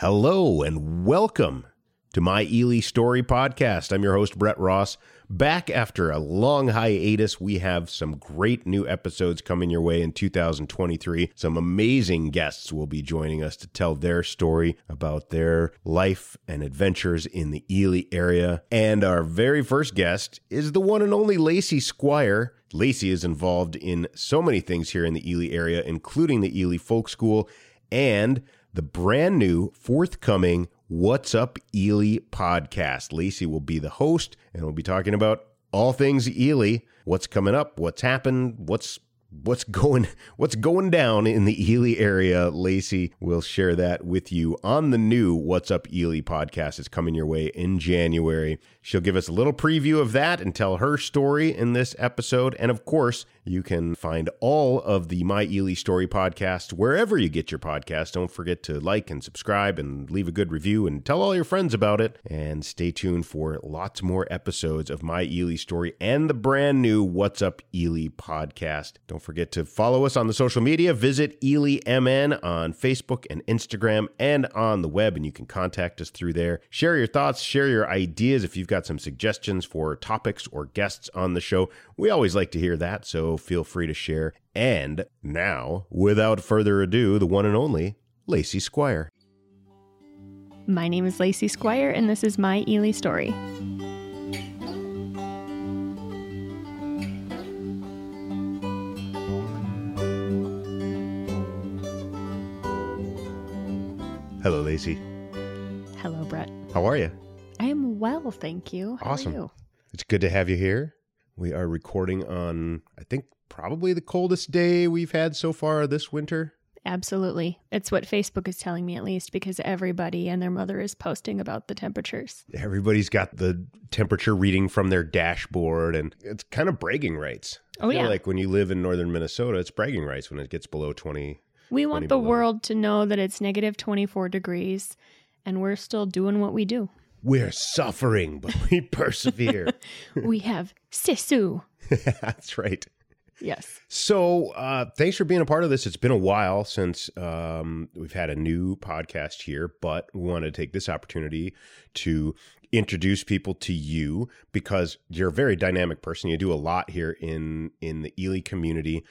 Hello and welcome to my Ely Story podcast. I'm your host, Brett Ross. Back after a long hiatus, we have some great new episodes coming your way in 2023. Some amazing guests will be joining us to tell their story about their life and adventures in the Ely area. And our very first guest is the one and only Lacey Squire. Lacey is involved in so many things here in the Ely area, including the Ely Folk School and the brand new forthcoming What's Up Ely podcast. Lacey will be the host and we'll be talking about all things Ely, what's coming up, what's happened, what's what's going what's going down in the Ely area. Lacey will share that with you on the new What's Up Ely podcast. It's coming your way in January. She'll give us a little preview of that and tell her story in this episode. And of course, you can find all of the My Ely Story podcast wherever you get your podcast. Don't forget to like and subscribe and leave a good review and tell all your friends about it. And stay tuned for lots more episodes of My Ely Story and the brand new What's Up Ely podcast. Don't forget to follow us on the social media. Visit Ely MN on Facebook and Instagram and on the web, and you can contact us through there. Share your thoughts, share your ideas if you've got some suggestions for topics or guests on the show. We always like to hear that, so feel free to share. And now, without further ado, the one and only Lacey Squire. My name is Lacey Squire, and this is my Ely story. Hello, Lacey. Hello, Brett. How are you? I am well, thank you. How Awesome. Are you? It's good to have you here. We are recording on, I think, probably the coldest day we've had so far this winter. Absolutely. It's what Facebook is telling me, at least, because everybody and their mother is posting about the temperatures. Everybody's got the temperature reading from their dashboard, and it's kind of bragging rights. Oh, yeah. like when you live in northern Minnesota, it's bragging rights when it gets below 20. We 20 want the below. world to know that it's negative 24 degrees and we're still doing what we do. We're suffering, but we persevere. we have Sisu. That's right. Yes. So, uh, thanks for being a part of this. It's been a while since um, we've had a new podcast here, but we want to take this opportunity to introduce people to you because you're a very dynamic person. You do a lot here in in the Ely community,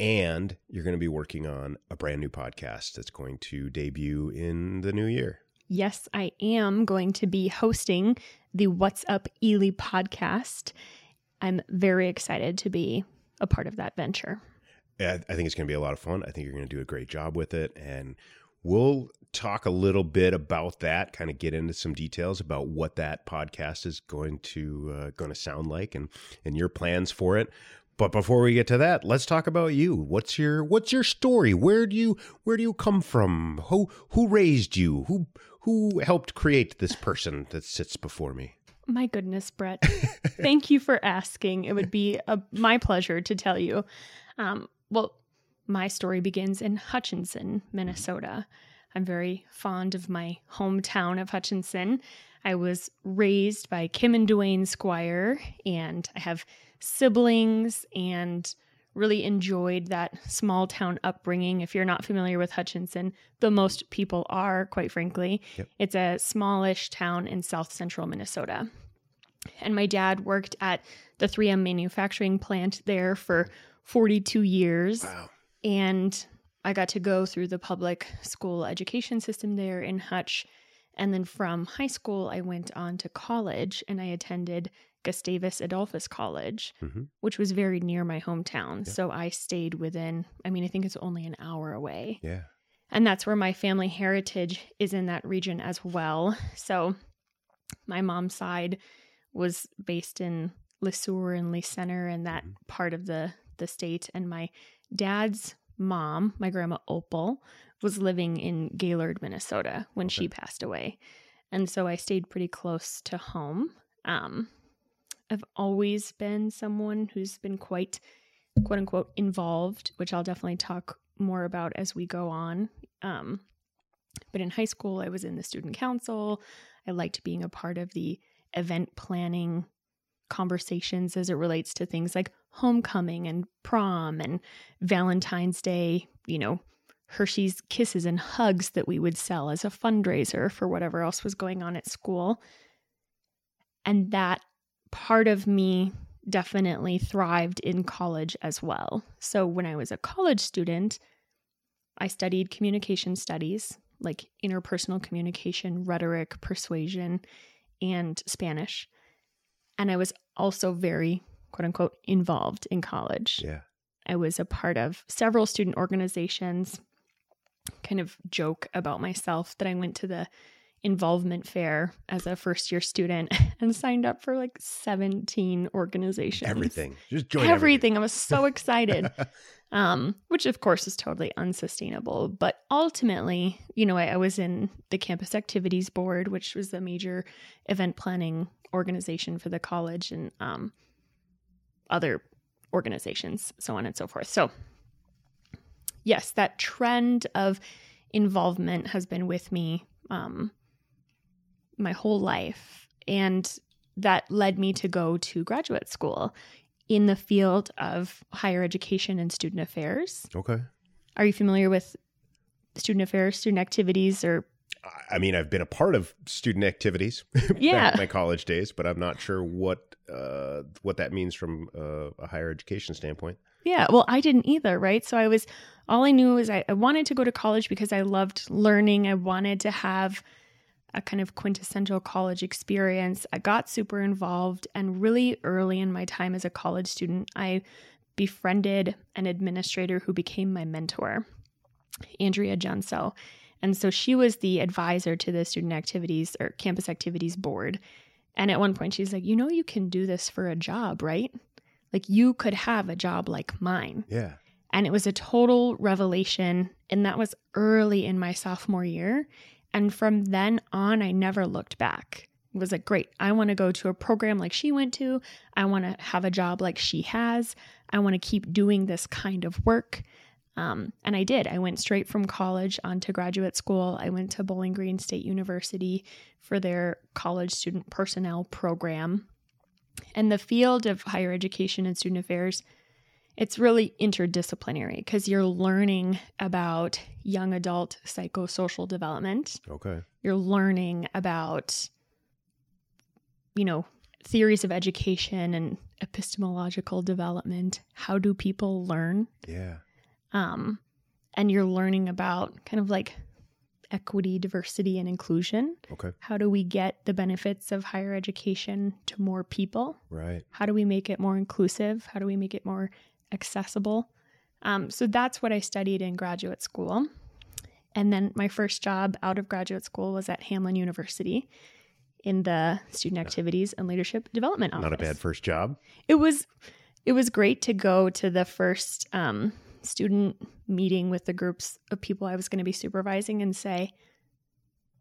and you're going to be working on a brand new podcast that's going to debut in the new year. Yes, I am going to be hosting the What's Up Ely podcast. I'm very excited to be a part of that venture. I think it's going to be a lot of fun. I think you're going to do a great job with it. And we'll talk a little bit about that, kind of get into some details about what that podcast is going to uh, going to sound like and and your plans for it. But before we get to that, let's talk about you. What's your what's your story? Where do you where do you come from? Who who raised you? Who who helped create this person that sits before me? My goodness, Brett. Thank you for asking. It would be a, my pleasure to tell you. Um, well, my story begins in Hutchinson, Minnesota. I'm very fond of my hometown of Hutchinson. I was raised by Kim and Duane Squire, and I have siblings and really enjoyed that small town upbringing. If you're not familiar with Hutchinson, the most people are, quite frankly. Yep. It's a smallish town in south central Minnesota. And my dad worked at the 3M manufacturing plant there for 42 years. Wow. And I got to go through the public school education system there in Hutch. And then from high school, I went on to college and I attended Gustavus Adolphus College, Mhm. which was very near my hometown. So I stayed within, I mean, I think it's only an hour away. Yeah. And that's where my family heritage is in that region as well. So my mom's side was based in Le Sueur and Le Center and that Mhm. part of the the state. And my dad's mom, my grandma Opal, was living in Gaylord, Minnesota when she passed away. And so I stayed pretty close to home. Um, I've always been someone who's been quite, quote unquote, involved, which I'll definitely talk more about as we go on. Um, but in high school, I was in the student council. I liked being a part of the event planning conversations as it relates to things like homecoming and prom and Valentine's Day, you know, Hershey's kisses and hugs that we would sell as a fundraiser for whatever else was going on at school. And that part of me definitely thrived in college as well. So when I was a college student, I studied communication studies, like interpersonal communication, rhetoric, persuasion, and Spanish. And I was also very, quote unquote, involved in college. Yeah. I was a part of several student organizations. Kind of joke about myself that I went to the involvement fair as a first year student and signed up for like 17 organizations. Everything. Just join everything. everything. I was so excited. um, which of course is totally unsustainable. But ultimately, you know, I, I was in the campus activities board, which was the major event planning organization for the college and um, other organizations, so on and so forth. So, yes, that trend of involvement has been with me um, my whole life. And that led me to go to graduate school in the field of higher education and student affairs. Okay. Are you familiar with student affairs, student activities, or I- mean, I've been a part of student activities Yeah. back in my college days, but I'm not sure what uh, what that means from uh, a higher education standpoint. Yeah, well, I didn't either, right? So I was, all I knew was I, I wanted to go to college because I loved learning. I wanted to have a kind of quintessential college experience. I got super involved, and really early in my time as a college student, I befriended an administrator who became my mentor, Andrea Junso. And so she was the advisor to the student activities or campus activities board. And at one point, she's like, You know, you can do this for a job, right? Like, you could have a job like mine. Yeah. And it was a total revelation. And that was early in my sophomore year. And from then on, I never looked back. It was like, great, I want to go to a program like she went to. I want to have a job like she has. I want to keep doing this kind of work. Um, and I did. I went straight from college onto graduate school. I went to Bowling Green State University for their college student personnel program. And the field of higher education and student affairs it's really interdisciplinary because you're learning about young adult psychosocial development. Okay. You're learning about, you know, theories of education and epistemological development. How do people learn? Yeah. Um, and you're learning about kind of like equity, diversity, and inclusion. Okay. How do we get the benefits of higher education to more people? Right. How do we make it more inclusive? How do we make it more accessible? Um, so that's what I studied in graduate school. And then my first job out of graduate school was at Hamline University in the student activities and leadership development office. Not a bad first job. It was it was great to go to the first um, student meeting with the groups of people I was going to be supervising and say,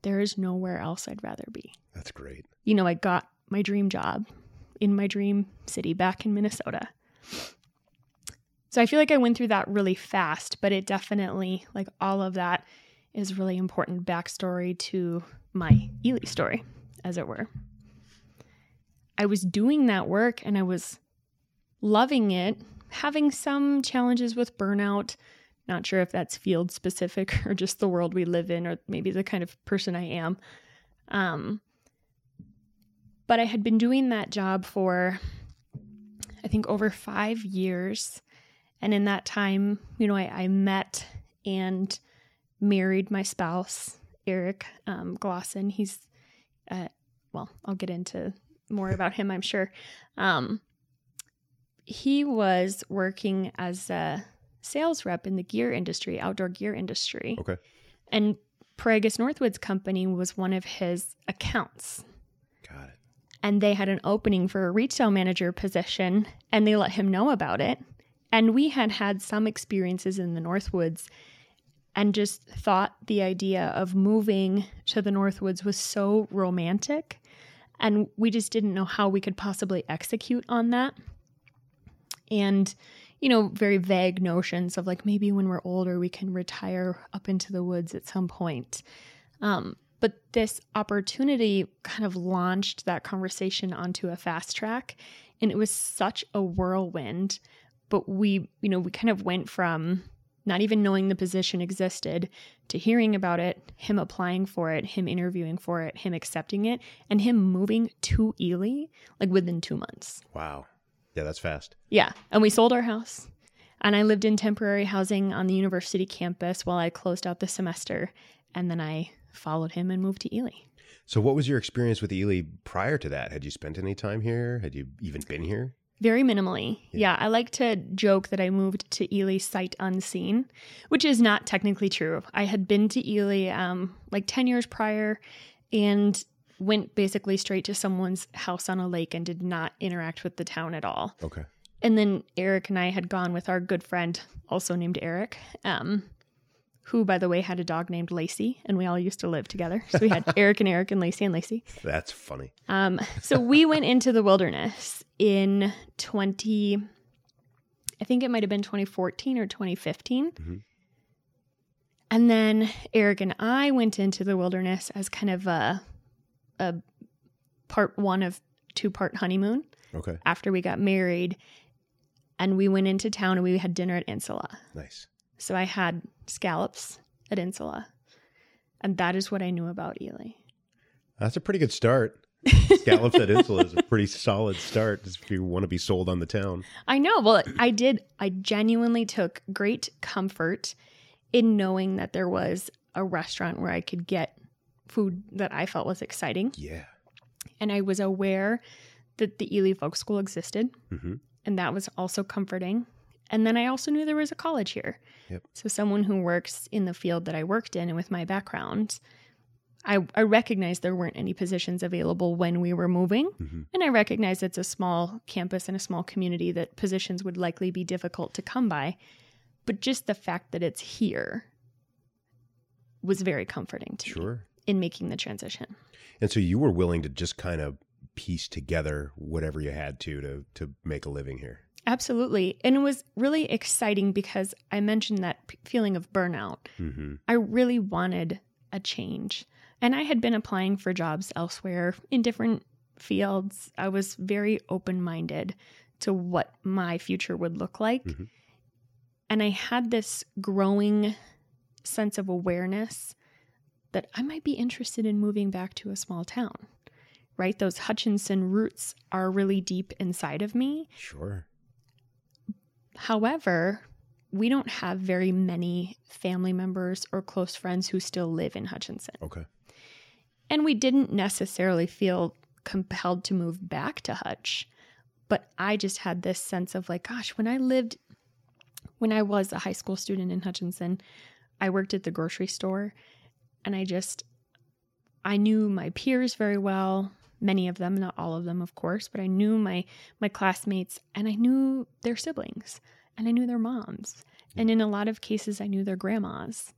there is nowhere else I'd rather be That's great. you know, I got my dream job in my dream city back in Minnesota. So I feel like I went through that really fast, but it definitely, like all of that, is really important backstory to my Ely story, as it were. I was doing that work and I was loving it, having some challenges with burnout. Not sure if that's field specific or just the world we live in, or maybe the kind of person I am. Um, but I had been doing that job for, I think, over five years. And in that time, you know, I, I met and married my spouse, Eric um, Glosson. He's, uh, well, I'll get into more about him, I'm sure. Um, he was working as a sales rep in the gear industry, outdoor gear industry. Okay. And Piragis Northwoods Company was one of his accounts Got it. and they had an opening for a retail manager position and they let him know about it and we had had some experiences in the northwoods and just thought the idea of moving to the northwoods was so romantic and we just didn't know how we could possibly execute on that and you know very vague notions of like maybe when we're older we can retire up into the woods at some point um, but this opportunity kind of launched that conversation onto a fast track. And it was such a whirlwind. But we, you know, we kind of went from not even knowing the position existed, to hearing about it, him applying for it, him interviewing for it, him accepting it, and him moving to Ely like within two months. Wow. Yeah, that's fast. Yeah. And we sold our house. And I lived in temporary housing on the university campus while I closed out the semester. And then I followed him and moved to Ely. So, what was your experience with Ely prior to that? Had you spent any time here? Had you even been here? Very minimally. Yeah. I like to joke that I moved to Ely sight unseen, which is not technically true. I had been to Ely um, like 10 years prior and went basically straight to someone's house on a lake and did not interact with the town at all. Okay. And then Eric and I had gone with our good friend, also named Eric, um, who, by the way, had a dog named Lacey, and we all used to live together. So we had Eric and Eric and Lacey and Lacey. That's funny. Um, so we went into the wilderness in 20, I think it might have been 2014 or 2015. Mhm. And then Eric and I went into the wilderness as kind of a, a part one of two part honeymoon Okay. after we got married. And we went into town and we had dinner at Insula. Nice. So I had scallops at Insula. And that is what I knew about Ely. That's a pretty good start. Scallops at Insula is a pretty solid start if you want to be sold on the town. I know. Well, I did. I genuinely took great comfort in knowing that there was a restaurant where I could get food that I felt was exciting. Yeah. And I was aware that the Ely Folk School existed. hmm And that was also comforting. And then I also knew there was a college here. Yep. So, someone who works in the field that I worked in and with my background, I, I recognized there weren't any positions available when we were moving. hmm And I recognize it's a small campus and a small community that positions would likely be difficult to come by. But just the fact that it's here was very comforting to me Sure. in making the transition. And so you were willing to just kind of piece together whatever you had to to to make a living here. Absolutely. And it was really exciting because I mentioned that p- feeling of burnout. hmm I really wanted a change. And I had been applying for jobs elsewhere in different fields. I was very open minded to what my future would look like. Mhm. And I had this growing sense of awareness that I might be interested in moving back to a small town, right? Those Hutchinson roots are really deep inside of me. Sure. However, we don't have very many family members or close friends who still live in Hutchinson. Okay. And we didn't necessarily feel compelled to move back to Hutch. But I just had this sense of like, gosh, when I lived, when I was a high school student in Hutchinson, I worked at the grocery store and I just, I knew my peers very well, many of them, not all of them, of course, but I knew my, my classmates and I knew their siblings and I knew their moms. And in a lot of cases, I knew their grandmas.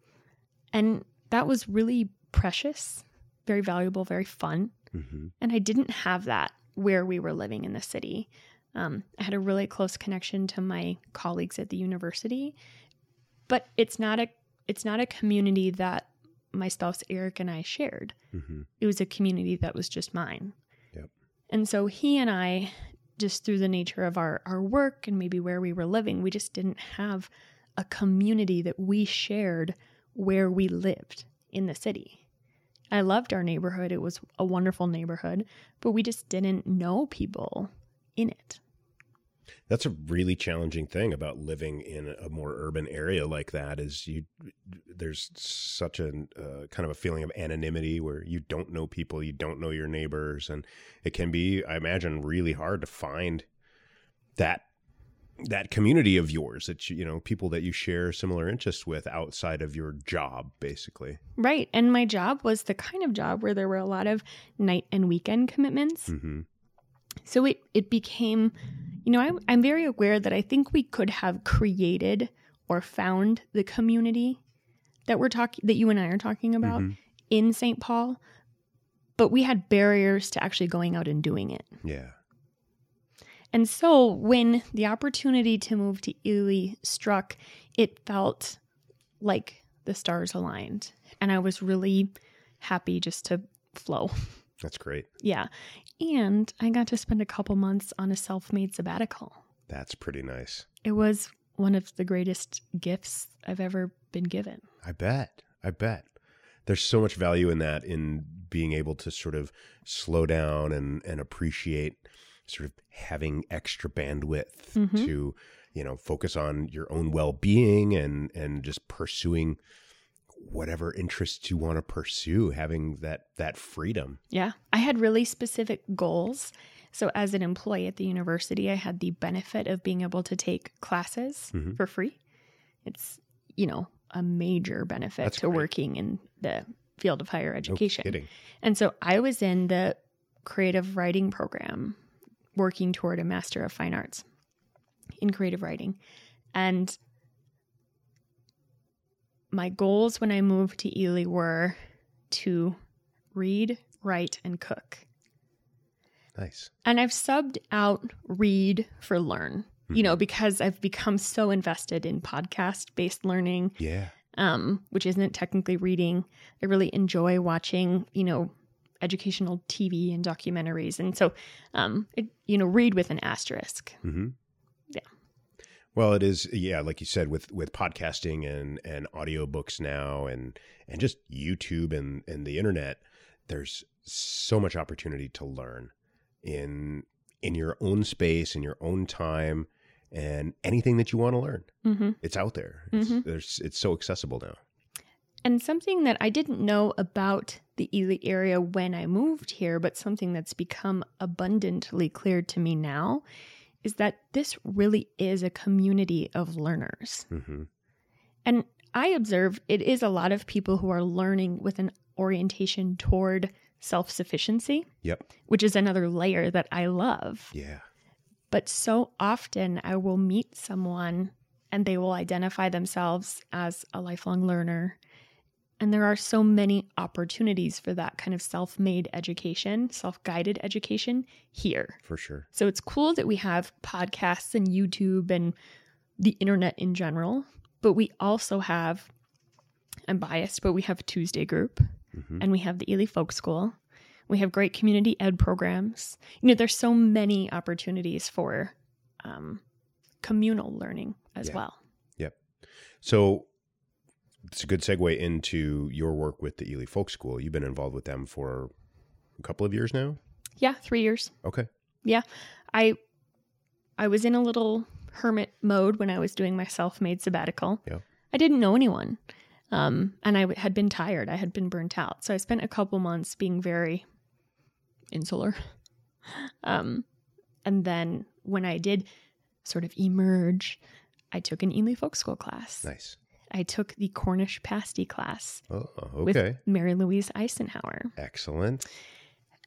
And that was really precious, very valuable, very fun. hmm And I didn't have that where we were living in the city. Um, I had a really close connection to my colleagues at the university, but it's not a it's not a community that my spouse Eric and I shared. hmm It was a community that was just mine. Yep. And so he and I, just through the nature of our, our work and maybe where we were living, we just didn't have a community that we shared where we lived in the city. I loved our neighborhood. It was a wonderful neighborhood, but we just didn't know people in it. That's a really challenging thing about living in a more urban area like that is you there's such a uh, kind of a feeling of anonymity where you don't know people, you don't know your neighbors and it can be I imagine really hard to find that that community of yours that you, you know people that you share similar interests with outside of your job basically. Right. And my job was the kind of job where there were a lot of night and weekend commitments. Mhm. So it it became, you know, I'm I'm very aware that I think we could have created or found the community that we're talking that you and I are talking about Mhm. in St. Paul, but we had barriers to actually going out and doing it. Yeah. And so when the opportunity to move to Ely struck, it felt like the stars aligned. And I was really happy just to flow. That's great. Yeah. And I got to spend a couple months on a self made sabbatical. That's pretty nice. It was one of the greatest gifts I've ever been given. I bet. I bet. There's so much value in that in being able to sort of slow down and and appreciate sort of having extra bandwidth Mhm. to you know focus on your own well-being and and just pursuing whatever interests you want to pursue having that that freedom Yeah. I had really specific goals. So, as an employee at the university, I had the benefit of being able to take classes Mhm. for free. It's, you know, a major benefit That's to great. working in the field of higher education. kidding And so I was in the creative writing program working toward a Master of Fine Arts in creative writing. And my goals when I moved to Ely were to read, write, and cook. nice And I've subbed out read for learn, you Mhm. know, because I've become so invested in podcast based learning yeah um, which isn't technically reading. I really enjoy watching, you know, educational TV and documentaries, and so, um, it, you know, read with an asterisk. mm-hmm. Well it is yeah like you said with with podcasting and and audiobooks now and and just youtube and and the internet there's so much opportunity to learn in in your own space in your own time and anything that you want to learn. Hmm it's out there. It's, Mhm. there's it's so accessible now. And something that I didn't know about the Ely area when I moved here, but something that's become abundantly clear to me now, is that this really is a community of learners. hmm And I observe it is a lot of people who are learning with an orientation toward self sufficiency, yep which is another layer that I love. yeah But so often I will meet someone and they will identify themselves as a lifelong learner. And there are so many opportunities for that kind of self made education, self guided education here. for sure So it's cool that we have podcasts and YouTube and the internet in general, but we also have, I'm biased, but we have Tuesday group hmm and we have the Ely Folk School. We have great community ed programs. You know, there's so many opportunities for um, communal learning as Yeah. well. Yep. So it's a good segue into your work with the ely folk school you've been involved with them for a couple of years now Yeah, three years. okay Yeah, I I was in a little hermit mode when I was doing my self-made sabbatical. Yeah. I didn't know anyone, um, and I had been tired. I had been burnt out, so I spent a couple months being very insular. Um, and then when I did sort of emerge, I took an Ely Folk School class. nice I took the Cornish pasty class oh with Mary Louise Eisenhower. excellent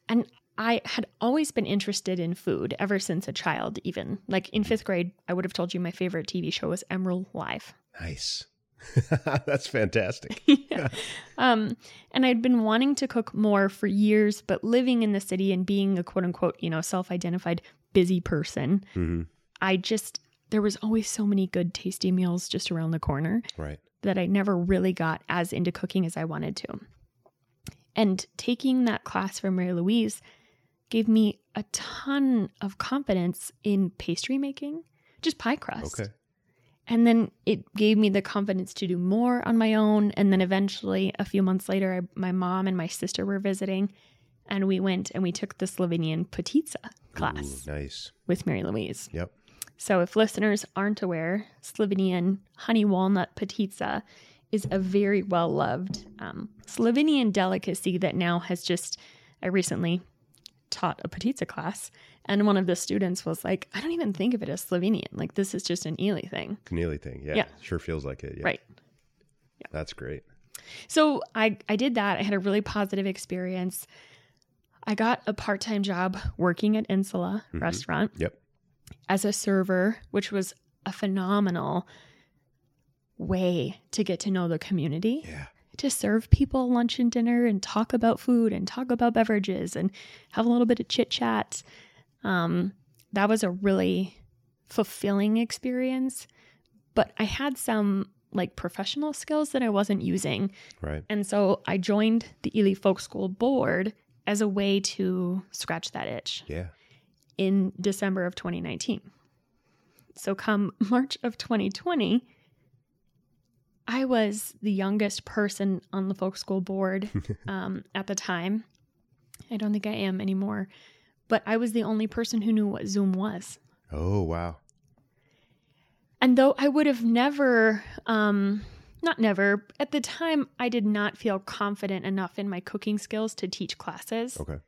And I had always been interested in food ever since a child, even. Like in fifth grade, I would have told you my favorite TV show was Emeril Live. Nice. That's fantastic. Yeah. um, and I'd been wanting to cook more for years, but living in the city and being a quote unquote, you know, self identified busy person, hmm I just, there was always so many good, tasty meals just around the corner Right. that I never really got as into cooking as I wanted to. And taking that class from Mary Louise gave me a ton of confidence in pastry making, just pie crust. Okay. And then it gave me the confidence to do more on my own. And then eventually, a few months later, I, my mom and my sister were visiting, and we went and we took the Slovenian Potica class Ooh, nice. with Mary Louise. Yep. So, if listeners aren't aware, Slovenian honey walnut potica is a very well loved um, Slovenian delicacy that now has just. I recently taught a potica class, and one of the students was like, I don't even think of it as Slovenian. Like, this is just an Ely thing. Keneally thing. Yeah. Yeah. Sure feels like it. Yeah. Right. That's great. So, I, I did that. I had a really positive experience. I got a part time job working at Insula Mhm. restaurant. Yep. As a server, which was a phenomenal way to get to know the community, Yeah. to serve people lunch and dinner and talk about food and talk about beverages and have a little bit of chit chat. Um, that was a really fulfilling experience. But I had some like professional skills that I wasn't using. Right. And so I joined the Ely Folk School board as a way to scratch that itch Yeah. In December of 2019. So, come March of 2020, I was the youngest person on the folk school board um, at the time. I don't think I am anymore, but I was the only person who knew what Zoom was. Oh, wow. And though I would have never, um, not never, at the time, I did not feel confident enough in my cooking skills to teach classes. Okay.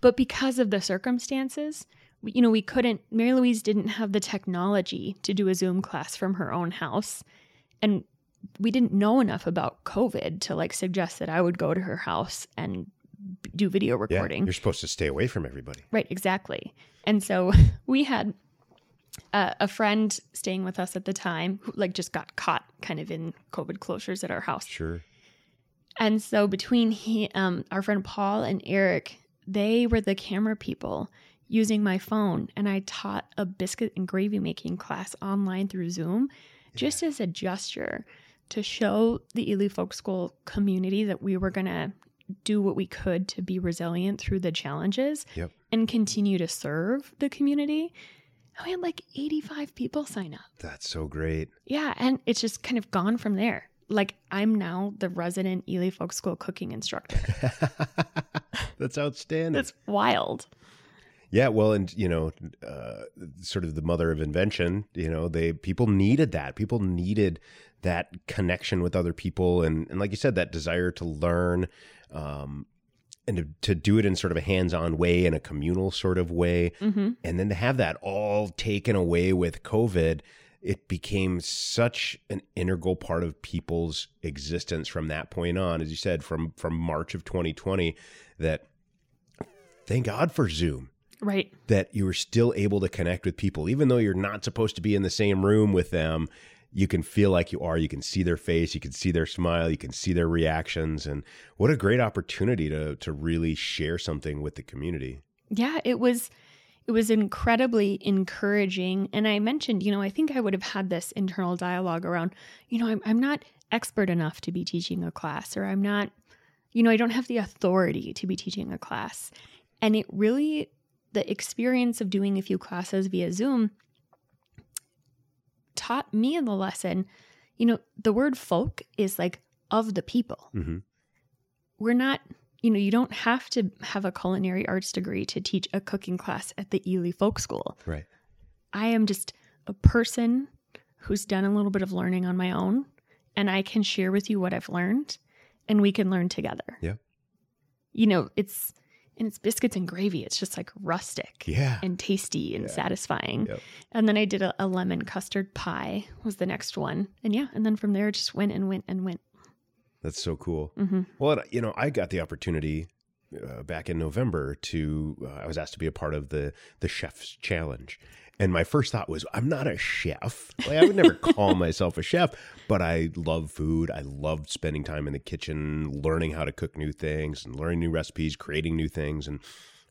But because of the circumstances, we- you know, we couldn't, Mary Louise didn't have the technology to do a Zoom class from her own house. And we didn't know enough about COVID to like suggest that I would go to her house and do video recording. Yeah. You're supposed to stay away from everybody. Right, exactly. And so we had uh, a friend staying with us at the time who like just got caught kind of in COVID closures at our house. Sure. And so between he, um, our friend Paul and Eric, they were the camera people using my phone, and I taught a biscuit and gravy making class online through Zoom, just as a gesture to show the Ely Folk School community that we were gonna do what we could to be resilient through the challenges Yep. and continue to serve the community. And we had like 85 people sign up. That's so great. Yeah, and it's just kind of gone from there. Like I'm now the resident Ely Folk School cooking instructor. That's outstanding. That's wild. Yeah, well, and you know, uh, sort of the mother of invention. You know, they people needed that. People needed that connection with other people, and and like you said, that desire to learn, um, and to, to do it in sort of a hands-on way, in a communal sort of way, hmm and then to have that all taken away with COVID. It became such an integral part of people's existence from that point on, as you said, from from March of 2020. That thank God for Zoom Right. that you were still able to connect with people, even though you're not supposed to be in the same room with them. You can feel like you are. You can see their face. You can see their smile. You can see their reactions. And what a great opportunity to to really share something with the community. Yeah, it was it was incredibly encouraging. And I mentioned, you know, I think I would have had this internal dialogue around, you know, I'm I'm not expert enough to be teaching a class, or I'm not, you know, I don't have the authority to be teaching a class. And it really the experience of doing a few classes via Zoom taught me in the lesson, you know, the word folk is like of the people. Mm-hmm. we're not you know you don't have to have a culinary arts degree to teach a cooking class at the Ely Folk School. Right. I am just a person who's done a little bit of learning on my own and I can share with you what I've learned and we can learn together. Yeah. You know, it's and it's biscuits and gravy. It's just like rustic Yeah. and tasty and Yeah. satisfying. Yep. And then I did a, a lemon custard pie was the next one. And yeah, and then from there it just went and went and went. That's so cool. Mm-hmm. Well, you know, I got the opportunity uh, back in November to. Uh, I was asked to be a part of the the chef's challenge, and my first thought was, I'm not a chef. Like, I would never call myself a chef, but I love food. I love spending time in the kitchen, learning how to cook new things, and learning new recipes, creating new things, and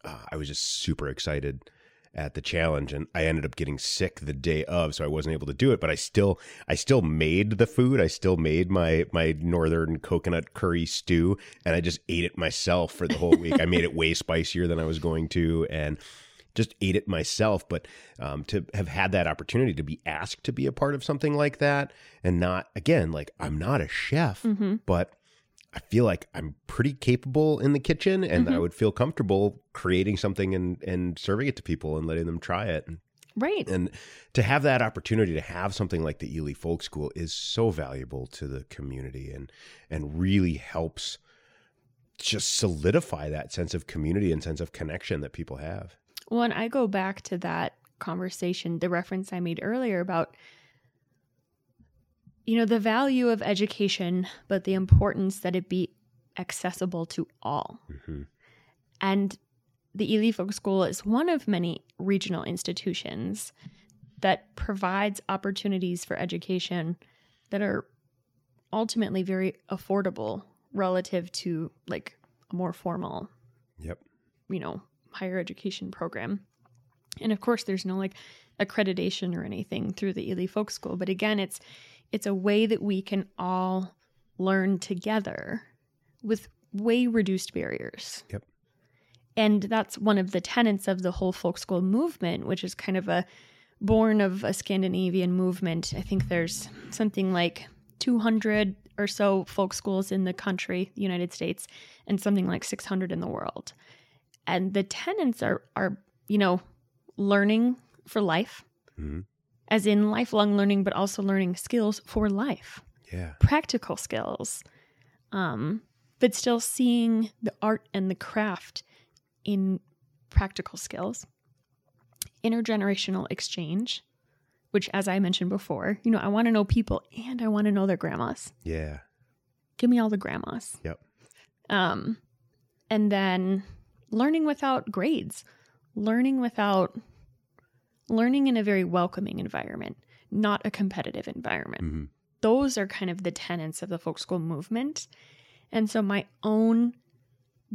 uh, I was just super excited at the challenge and I ended up getting sick the day of so I wasn't able to do it but I still I still made the food I still made my my northern coconut curry stew and I just ate it myself for the whole week I made it way spicier than I was going to and just ate it myself but um, to have had that opportunity to be asked to be a part of something like that and not again like I'm not a chef hmm but I feel like I'm pretty capable in the kitchen and I Mhm. would feel comfortable creating something and, and serving it to people and letting them try it. Right. and to have that opportunity to have something like the Ely Folk School is so valuable to the community and, and really helps just solidify that sense of community and sense of connection that people have. Well, and I go back to that conversation, the reference I made earlier about, you know, the value of education, but the importance that it be accessible to all. hmm And the Ely Folk School is one of many regional institutions that provides opportunities for education that are ultimately very affordable relative to like a more formal Yep. you know higher education program and of course there's no like accreditation or anything through the Ely Folk School but again it's it's a way that we can all learn together with way reduced barriers Yep. and that's one of the tenets of the whole folk school movement which is kind of a born of a Scandinavian movement. I think there's something like 200 or so folk schools in the country, the United States, and something like 600 in the world. And the tenants are are, you know, learning for life. Mhm. As in lifelong learning but also learning skills for life Yeah. practical skills, um, but still seeing the art and the craft in practical skills. Intergenerational exchange, which, as I mentioned before, you know, I want to know people and I want to know their grandmas. Yeah. Give me all the grandmas. Yep. Um, and then learning without grades, learning without learning in a very welcoming environment, not a competitive environment hmm those are kind of the tenets of the folk school movement. And so my own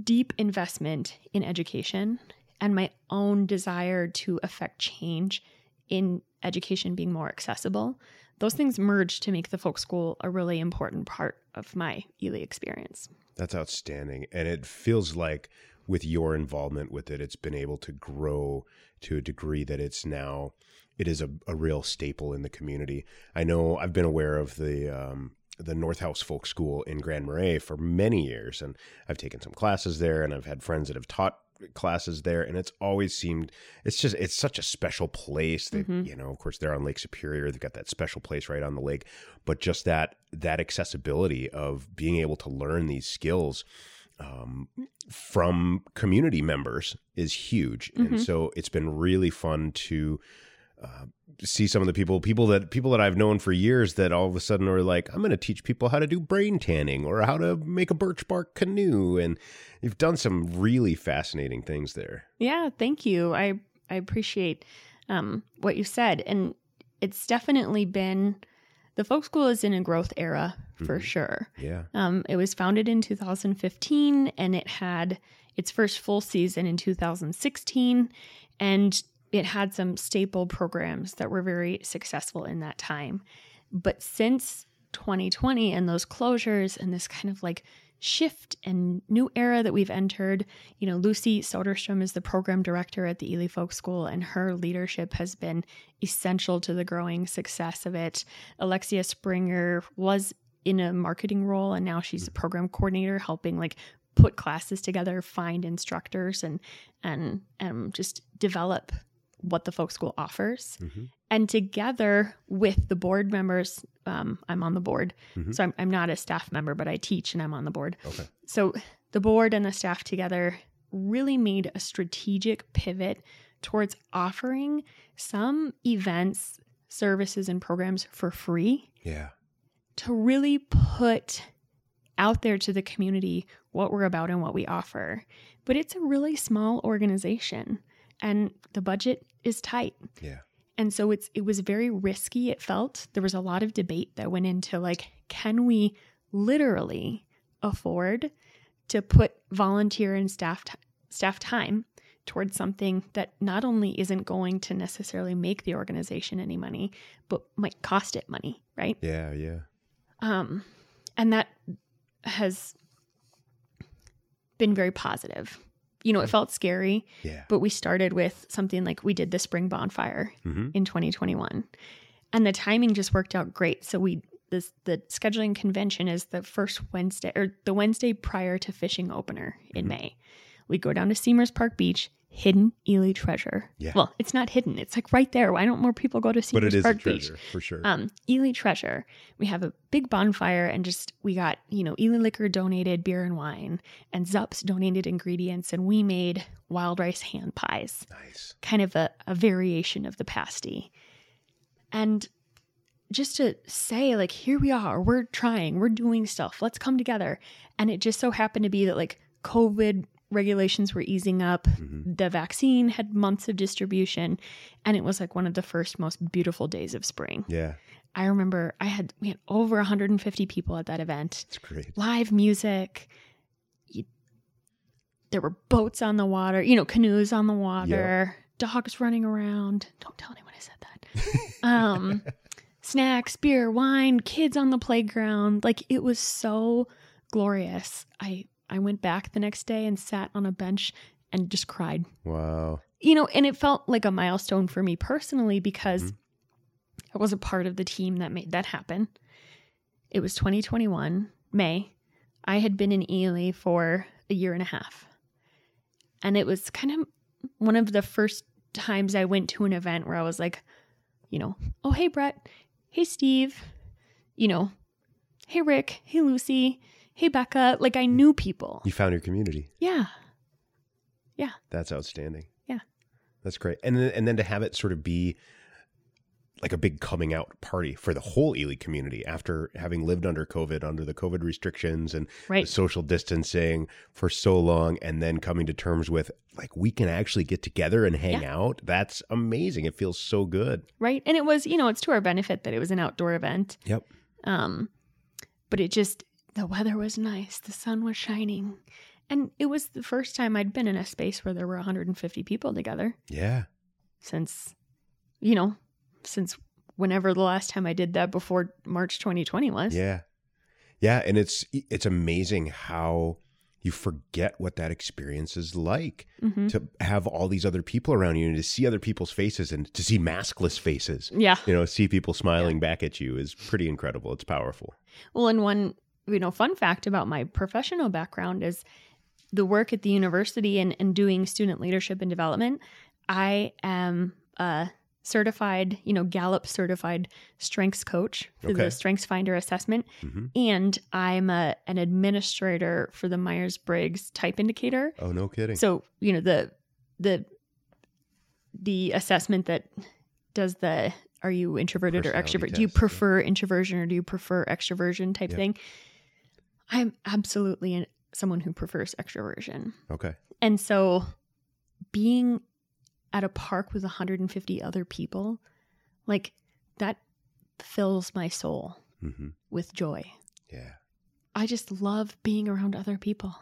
deep investment in education and my own desire to affect change in education being more accessible, those things merge to make the folk school a really important part of my Ely experience. That's outstanding. And it feels like with your involvement with it, it's been able to grow to a degree that it's now it is a, a real staple in the community. I know I've been aware of the um, the North House Folk School in Grand Marais for many years, and I've taken some classes there, and I've had friends that have taught classes there, and it's always seemed it's just it's such a special place. They, Mhm. you know, of course, they're on Lake Superior. They've got that special place right on the lake, but just that that accessibility of being able to learn these skills um, from community members is huge, and Mhm. so it's been really fun to uh, see some of the people people that people that I've known for years that all of a sudden are like, I'm going to teach people how to do brain tanning or how to make a birch bark canoe, and you've done some really fascinating things there. Yeah, thank you. I I appreciate um, what you said, and it's definitely been the folk school is in a growth era for Mhm. sure. Yeah, Um, it was founded in 2015 and it had its first full season in 2016. And it had some staple programs that were very successful in that time. But since 2020 and those closures and this kind of like shift and new era that we've entered, you know, Lucy Soderstrom is the program director at the Ely Folk School, and her leadership has been essential to the growing success of it. Alexia Springer was in a marketing role and now she's a program coordinator helping like put classes together find instructors and and um, just develop what the folk school offers Mhm. and together with the board members um, i'm on the board Mhm. so I'm, I'm not a staff member but i teach and i'm on the board okay, so the board and the staff together really made a strategic pivot towards offering some events services and programs for free yeah, to really put out there to the community what we're about and what we offer. But it's a really small organization and the budget is tight. yeah, And so it's it was very risky it felt. There was a lot of debate that went into like can we literally afford to put volunteer and staff t- staff time towards something that not only isn't going to necessarily make the organization any money but might cost it money, right? yeah, yeah. um, and that has been very positive. You know, it felt scary, Yeah. but we started with something like we did the spring bonfire hmm in 2021, and the timing just worked out great. So we this the scheduling convention is the first Wednesday or the Wednesday prior to fishing opener in Mhm. May. We go down to Semers Park Beach, hidden Ely treasure. Yeah. Well, it's not hidden; it's like right there. Why don't more people go to Semers But it is a Park Beach? treasure for sure. um, Ely Treasure. We have a big bonfire and just we got, you know, Ely Liquor donated beer and wine and Zups donated ingredients and we made wild rice hand pies, nice. kind of a, a variation of the pasty. And just to say, like, here we are, we're trying, we're doing stuff, let's come together. And it just so happened to be that like COVID regulations were easing up. Hmm the vaccine had months of distribution and it was like one of the first most beautiful days of spring. Yeah, i remember i had we had over 150 people at that event. It's great. live music. You, there were boats on the water you know canoes on the water. Dogs running around. Don't tell anyone i said that. Um snacks beer wine kids on the playground. Like it was so glorious. I i went back the next day and sat on a bench and just cried Wow. you know, and it felt like a milestone for me personally because Mhm. I was a part of the team that made that happen. It was 2021, May. I had been in Ely for a year and a half. And it was kind of one of the first times I went to an event where I was like, you know, oh, hey, Brett. Hey, Steve. You know, hey, Rick. Hey, Lucy. Hey, Becca. Like I knew people. You found your community. Yeah. Yeah. That's outstanding. Yeah. That's great. And then, and then to have it sort of be like a big coming out party for the whole Ely community after having lived under COVID, under the COVID restrictions and the Right. social distancing for so long, and then coming to terms with like we can actually get together and hang out. That's amazing. It feels so good. Right. And it was, you know, it's to our benefit that it was an outdoor event. Yep. Um, but it just the weather was nice, the sun was shining, and it was the first time I'd been in a space where there were 150 people together Yeah. since, you know, since whenever the last time I did that before March 2020 was. Yeah. Yeah, and it's it's amazing how you forget what that experience is like Mhm. to have all these other people around you and to see other people's faces and to see maskless faces. Yeah. You know, see people smiling back at you is pretty incredible. It's powerful. Well, and one, you know, fun fact about my professional background is the work at the university and, and doing student leadership and development. I am a certified, you know, Gallup certified strengths coach for Okay. the Strengths Finder assessment. hmm And I'm a, an administrator for the Myers Briggs type indicator. Oh, no kidding. So, you know, the, the, the assessment that does the are you introverted or extrovert? Do you test, yeah. prefer introversion or do you prefer extroversion type Yep. thing? I'm absolutely an, someone who prefers extroversion. okay. And so being at a park with 150 other people, like that fills my soul hmm with joy. Yeah. I just love being around other people.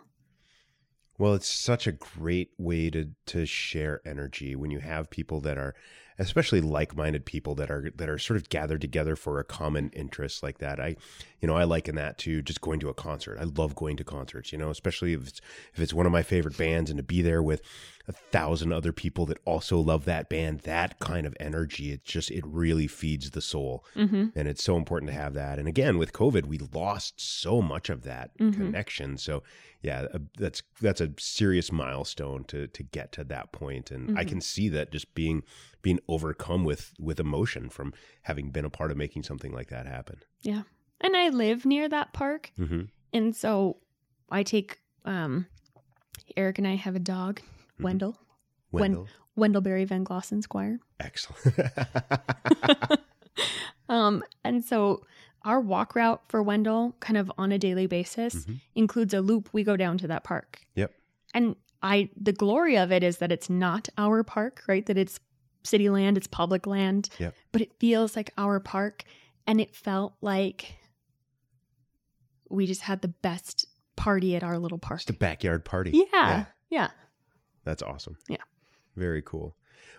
Well, it's such a great way to to share energy when you have people that are especially like-minded people that are that are sort of gathered together for a common interest like that. I you know, I liken that to just going to a concert. I love going to concerts, you know, especially if it's if it's one of my favorite bands and to be there with a thousand other people that also love that band, that kind of energy, it just it really feeds the soul. Mm-hmm. And it's so important to have that. And again, with COVID, we lost so much of that Mhm. connection. So, yeah, uh, that's that's a serious milestone to to get to that point. And I Mhm. can see that just being being overcome with with emotion from having been a part of making something like that happen. Yeah. And I live near that park. Mm-hmm. And so I take um Eric and I have a dog, Mhm. Wendell. Wendell, Wendellberry Van Glossen Squire. excellent. Um, and so our walk route for Wendell, kind of on a daily basis, Mhm. includes a loop. We go down to that park. Yep. And I, the glory of it is that it's not our park, right? That it's city land, it's public land, Yep. but it feels like our park. And it felt like we just had the best party at our little park. Just a backyard party. Yeah. Yeah. That's awesome. Yeah. Very cool.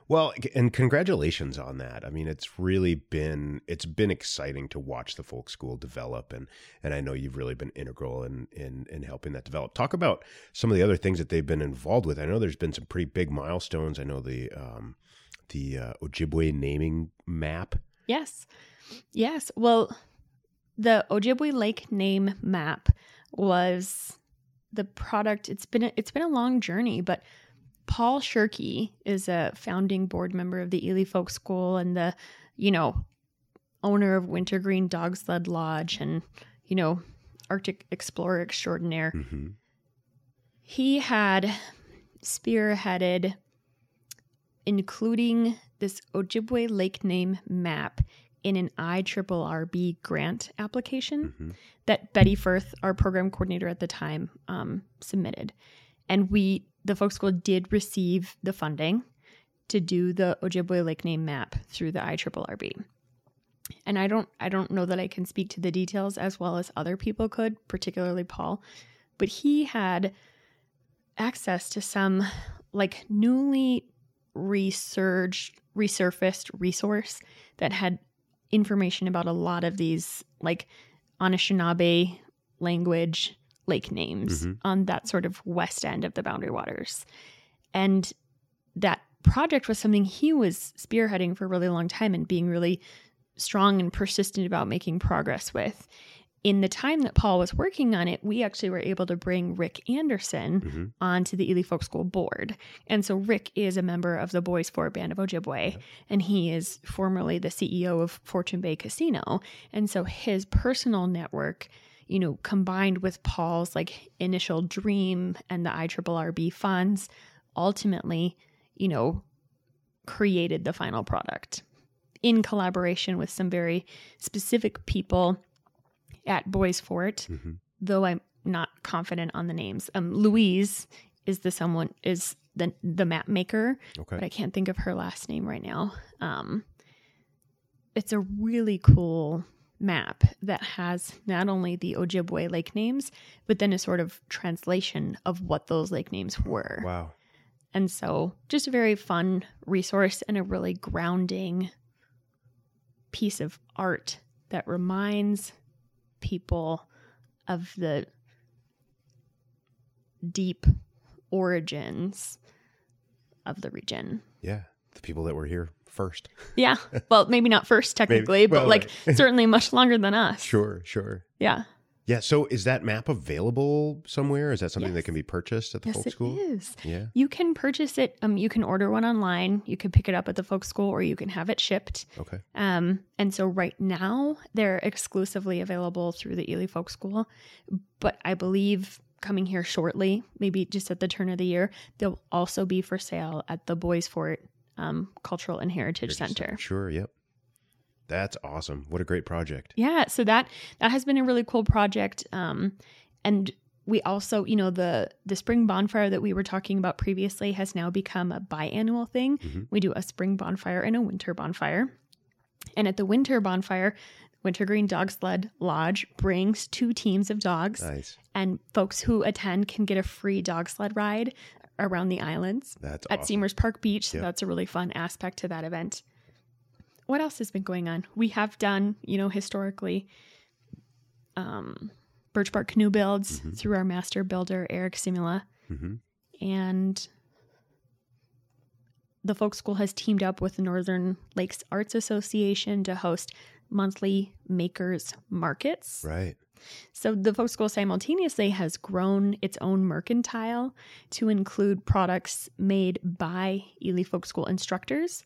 Well, and congratulations on that. I mean, it's really been it's been exciting to watch the folk school develop and and I know you've really been integral in in in helping that develop. Talk about some of the other things that they've been involved with. I know there's been some pretty big milestones. I know the um the uh, Ojibwe naming map. Yes. Yes. Well, the Ojibwe Lake name map was the product. It's been a, it's been a long journey, but Paul Schurke is a founding board member of the Ely Folk School and the, you know, owner of Wintergreen Dog Sled Lodge and, you know, Arctic explorer extraordinaire Mm-hmm. he had spearheaded including this Ojibwe lake name map in an IRRB grant application Mm-hmm. that Betty Firth, our program coordinator at the time, um, submitted. And we, the folk school, did receive the funding to do the Ojibwe lake name map through the IRRB. And I don't, I don't know that I can speak to the details as well as other people could, particularly Paul, but he had access to some like newly researched, resurfaced resource that had information about a lot of these like Anishinaabe language lake names Mhm. on that sort of west end of the Boundary Waters. And that project was something he was spearheading for a really long time and being really strong and persistent about making progress with. In the time that Paul was working on it, we actually were able to bring Rick Anderson Mhm. onto the Ely Folk School board. And so Rick is a member of the Bois Forte Band of Ojibwe, and he is formerly the CEO of Fortune Bay Casino. And so his personal network, you know, combined with Paul's like initial dream and the IRRB funds, ultimately, you know, created the final product in collaboration with some very specific people at Bois Forte, Mhm. though I'm not confident on the names. Um, Louise is the someone is the the map maker, Okay. but I can't think of her last name right now. Um, it's a really cool map that has not only the Ojibwe lake names, but then a sort of translation of what those lake names were. Wow. And so, just a very fun resource and a really grounding piece of art that reminds people of the deep origins of the region. Yeah. The people that were here first. Yeah. Well, maybe not first technically, but Well, like right. certainly much longer than us. Sure, sure. Yeah. Yeah. So is that map available somewhere? Is that something that can be purchased at the Yes, folk it school? is. Yeah. You can purchase it. Um, you can order one online. You can pick it up at the folk school, or you can have it shipped. Okay. Um, and so right now they're exclusively available through the Ely Folk School, but I believe coming here shortly, maybe just at the turn of the year, they'll also be for sale at the Bois Forte um, Cultural and Heritage Center. Sure. Yep. That's awesome. What a great project. Yeah, so that that has been a really cool project. Um, and we also, you know, the the spring bonfire that we were talking about previously has now become a biannual thing. Mhm. We do a spring bonfire and a winter bonfire. And at the winter bonfire, Wintergreen Dog Sled Lodge brings two teams of dogs, Nice. and folks who attend can get a free dog sled ride around the islands That's at awesome. Semers Park Beach. So Yep. that's a really fun aspect to that event. What else has been going on? We have done, you know, historically, um, birch bark canoe builds Mhm. through our master builder Erik Simula, hmm and the folk school has teamed up with the Northern Lakes Arts Association to host monthly makers markets. Right. So the folk school simultaneously has grown its own mercantile to include products made by Ely Folk School instructors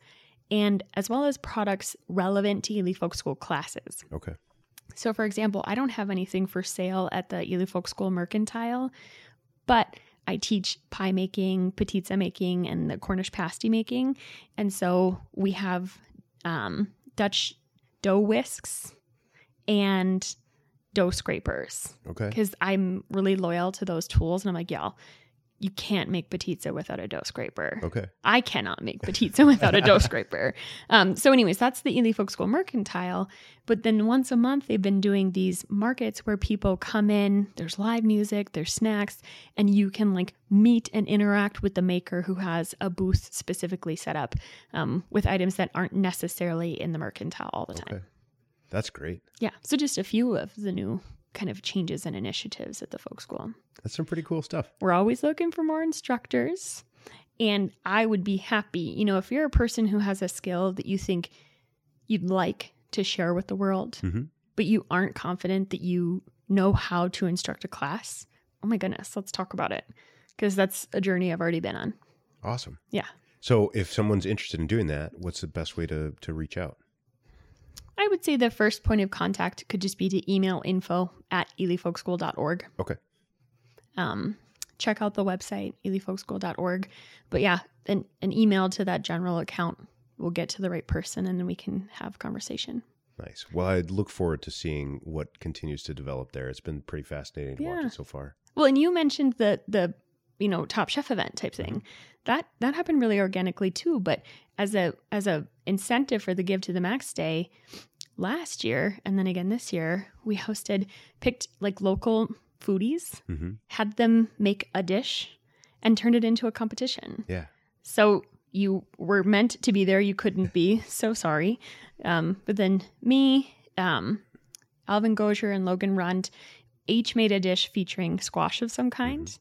and as well as products relevant to Ely Folk School classes. Okay. So for example, I don't have anything for sale at the Ely Folk School mercantile, but I teach pie making, pizza making, and the Cornish pasty making. And so we have um, Dutch dough whisks and dough scrapers Okay. because I'm really loyal to those tools. And I'm like, y'all, you can't make potica without a dough scraper. Okay. I cannot make potica without a dough scraper. Um, so, anyways, that's the Ely Folk School Mercantile. But then once a month, they've been doing these markets where people come in, there's live music, there's snacks, and you can like meet and interact with the maker who has a booth specifically set up um, with items that aren't necessarily in the mercantile all the time. Okay. That's great. Yeah. So, just a few of the new kind of changes and initiatives at the folk school. That's some pretty cool stuff. We're always looking for more instructors. And I would be happy, you know, if you're a person who has a skill that you think you'd like to share with the world, Mhm. but you aren't confident that you know how to instruct a class. Oh my goodness, let's talk about it. Because that's a journey I've already been on. Awesome. Yeah. So if someone's interested in doing that, what's the best way to to reach out? I would say the first point of contact could just be to email info at elyfolkschool.org. Okay. um, check out the website elyfolkschool.org but yeah an, an email to that general account will get to the right person and then we can have conversation Nice. Well, I look forward to seeing what continues to develop there. It's been pretty fascinating to watch it so far. well and you mentioned the the you know top chef event type thing that that happened really organically too but as a as a incentive for the give to the max day last year and then again this year we hosted picked like local foodies hmm had them make a dish and turned it into a competition Yeah. So you were meant to be there. You couldn't be. So sorry. Um, but then me, um, Alvin Gozier, and Logan Rund each made a dish featuring squash of some kind,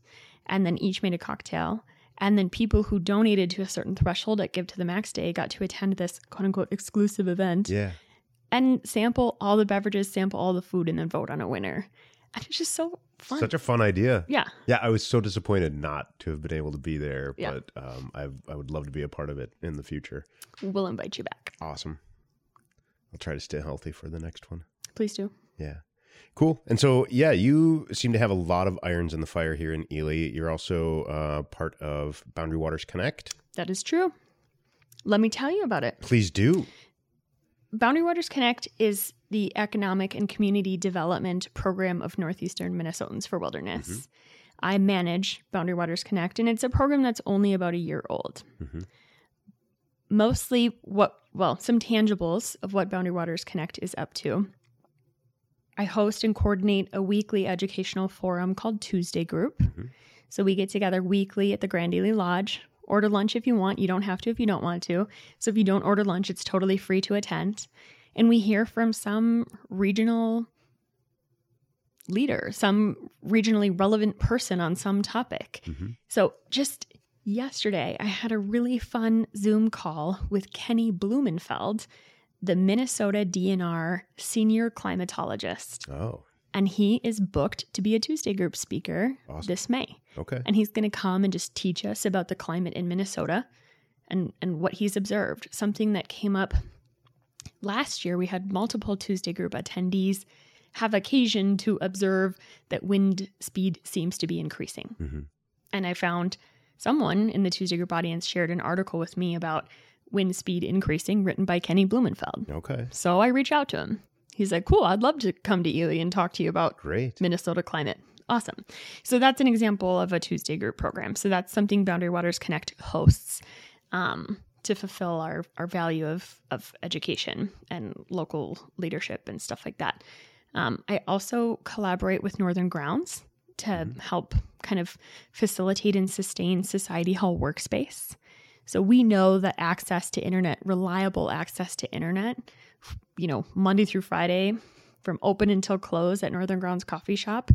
and then each made a cocktail. And then people who donated to a certain threshold at Give to the Max Day got to attend this quote unquote exclusive event Yeah. and sample all the beverages, sample all the food, and then vote on a winner. And it's just so fun. Such a fun idea. yeah. Yeah, I was so disappointed not to have been able to be there, Yeah. but um, I I would love to be a part of it in the future. We'll invite you back. Awesome. I'll try to stay healthy for the next one. Please do. Yeah. Cool. And so, yeah, you seem to have a lot of irons in the fire here in Ely. You're also uh, part of Boundary Waters Connect. That is true. Let me tell you about it. Please do. Boundary Waters Connect is the economic and community development program of Northeastern Minnesotans for Wilderness. I manage Boundary Waters Connect, and it's a program that's only about a year old. Mhm. Mostly, what, well, some tangibles of what Boundary Waters Connect is up to. I host and coordinate a weekly educational forum called Tuesday Group. Mhm. So we get together weekly at the Grand Ely Lodge. Order lunch if you want. You don't have to if you don't want to. So if you don't order lunch, it's totally free to attend. And we hear from some regional leader, some regionally relevant person on some topic. Mhm. So just yesterday, I had a really fun Zoom call with Kenny Blumenfeld, the Minnesota DNR senior climatologist. Oh, And he is booked to be a Tuesday group speaker Awesome. this May okay. and he's going to come and just teach us about the climate in Minnesota and and what he's observed. Something that came up last year, we had multiple Tuesday group attendees have occasion to observe that wind speed seems to be increasing. Mhm. And I found someone in the Tuesday group audience shared an article with me about wind speed increasing written by Kenny Blumenfeld. Okay. So I reach out to him. He's like, "Cool, I'd love to come to Ely and talk to you about Great. Minnesota climate. Awesome. So that's an example of a Tuesday group program. So that's something Boundary Waters Connect hosts um, to fulfill our, our value of, of education and local leadership and stuff like that. Um, I also collaborate with Northern Grounds to help kind of facilitate and sustain Society Hall workspace. So we know that access to internet, reliable access to internet, you know, Monday through Friday from open until close at Northern Grounds Coffee Shop,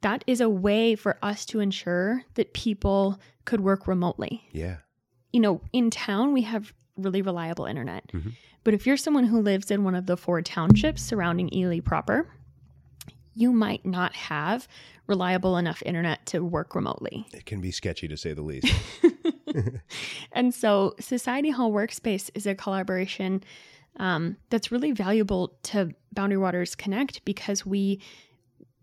that is a way for us to ensure that people could work remotely. Yeah. You know, in town, we have really reliable internet. Mhm. But if you're someone who lives in one of the four townships surrounding Ely proper, you might not have reliable enough internet to work remotely. It can be sketchy to say the least. And so, Society Hall Workspace is a collaboration um, that's really valuable to Boundary Waters Connect because we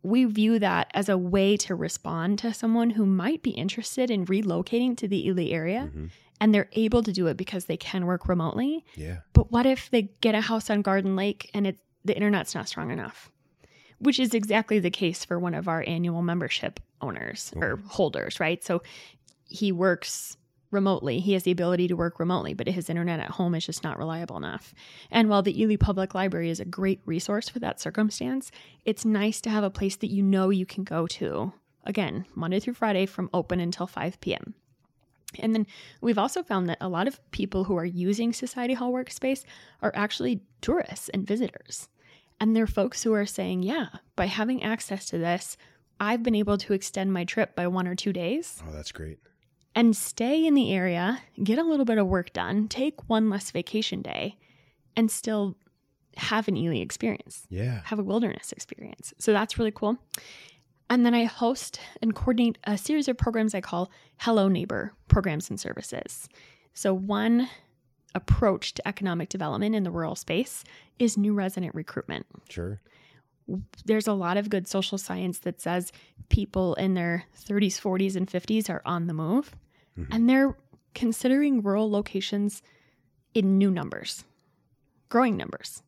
we view that as a way to respond to someone who might be interested in relocating to the Ely area, Mhm. and they're able to do it because they can work remotely. Yeah. But what if they get a house on Garden Lake and it the internet's not strong enough? Which is exactly the case for one of our annual membership owners or holders, right? So he works remotely. He has the ability to work remotely, but his internet at home is just not reliable enough. And while the Ely Public Library is a great resource for that circumstance, it's nice to have a place that you know you can go to. Again, Monday through Friday from open until 5 p.m. And then we've also found that a lot of people who are using Society Hall Workspace are actually tourists and visitors. And they're folks who are saying, yeah, by having access to this, I've been able to extend my trip by one or two days Oh, that's great. And stay in the area, get a little bit of work done, take one less vacation day, and still have an Ely experience Yeah. have a wilderness experience. So that's really cool. And then I host and coordinate a series of programs I call Hello Neighbor programs and services. So, one approach to economic development in the rural space is new resident recruitment. Sure. There's a lot of good social science that says people in their 30s, 40s, and 50s are on the move, Mhm. and they're considering rural locations in new numbers, growing numbers.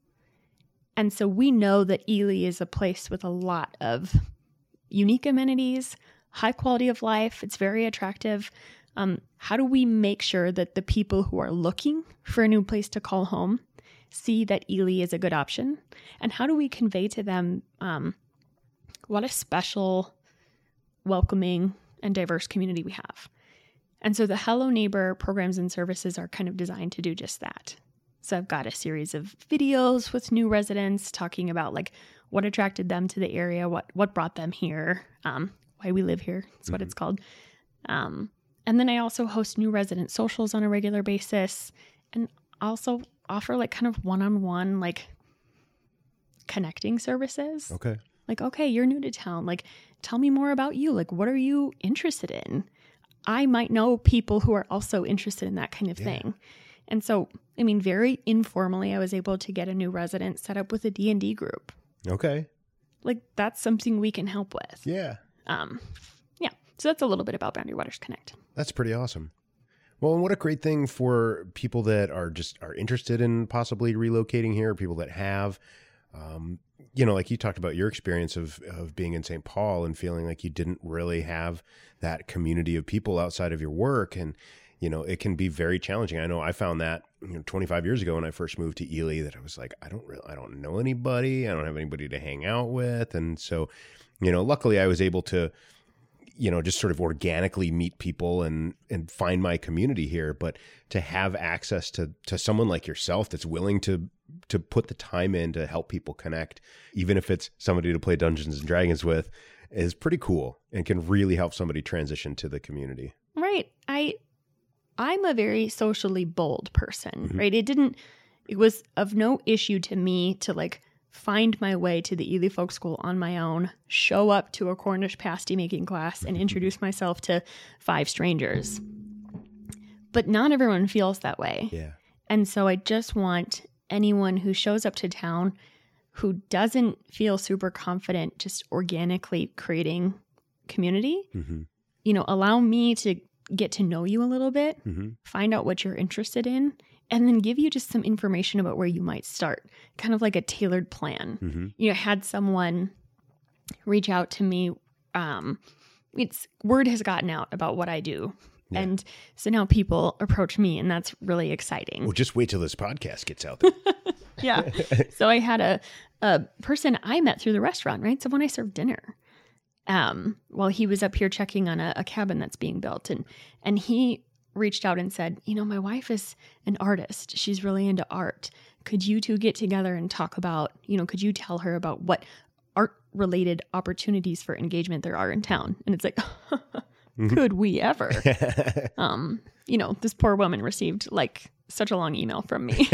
And so we know that Ely is a place with a lot of unique amenities, high quality of life. It's very attractive. Um, how do we make sure that the people who are looking for a new place to call home see that Ely is a good option? And how do we convey to them um, what a special, welcoming, and diverse community we have? And so the Hello Neighbor programs and services are kind of designed to do just that. So I've got a series of videos with new residents talking about like what attracted them to the area, what what brought them here, um, why we live here. That's what Mhm. it's called. Um, and then I also host new resident socials on a regular basis and also offer like kind of one on one, like connecting services. Okay. Like, okay, you're new to town. Like, tell me more about you. Like, what are you interested in? I might know people who are also interested in that kind of Yeah. thing. And so, I mean, very informally, I was able to get a new resident set up with a D&D group. Okay. Like, that's something we can help with. Yeah. Um, yeah. So that's a little bit about Boundary Waters Connect. That's pretty awesome. Well, and what a great thing for people that are just are interested in possibly relocating here, people that have um, you know, like you talked about your experience of of being in St. Paul and feeling like you didn't really have that community of people outside of your work and you know, it can be very challenging. I know I found that, you know, 25 years ago when I first moved to Ely that I was like, I don't really I don't know anybody. I don't have anybody to hang out with. And so, you know, luckily I was able to you know just sort of organically meet people and and find my community here but to have access to to someone like yourself that's willing to to put the time in to help people connect even if it's somebody to play Dungeons and Dragons with is pretty cool and can really help somebody transition to the community Right. I I'm a very socially bold person, Mhm. right? It didn't it was of no issue to me to like find my way to the Ely Folk School on my own, show up to a Cornish pasty making class and introduce myself to five strangers. But not everyone feels that way. yeah And so I just want anyone who shows up to town who doesn't feel super confident just organically creating community, mm-hmm. you know, allow me to get to know you a little bit, Mm-hmm. find out what you're interested in, and then give you just some information about where you might start, kind of like a tailored plan. Mm-hmm. You know, I had someone reach out to me. Um, it's word has gotten out about what I do. Yeah. And so now people approach me, and that's really exciting. well just wait till this podcast gets out there yeah. so I had a a person I met through the restaurant, right? So when I served dinner, um, while he was up here checking on a, a cabin that's being built, and and he reached out and said, you know, my wife is an artist. She's really into art. Could you two get together and talk about, you know, could you tell her about what art related opportunities for engagement there are in town? And it's like, could we ever? um, you know, this poor woman received like such a long email from me.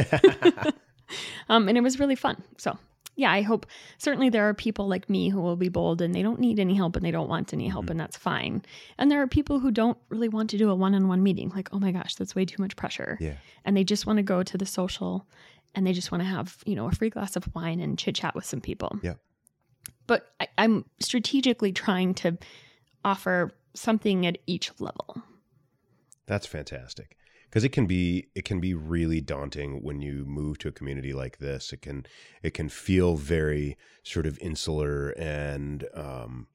um, and it was really fun. So, yeah, I hope certainly there are people like me who will be bold and they don't need any help and they don't want any help, mm-hmm. and that's fine. And there are people who don't really want to do a one on one meeting, like, oh my gosh, that's way too much pressure. yeah And they just want to go to the social and they just want to have, you know, a free glass of wine and chit chat with some people. Yeah. But I, I'm strategically trying to offer something at each level. That's fantastic. Because it can be it can be really daunting when you move to a community like this. It can it can feel very sort of insular and um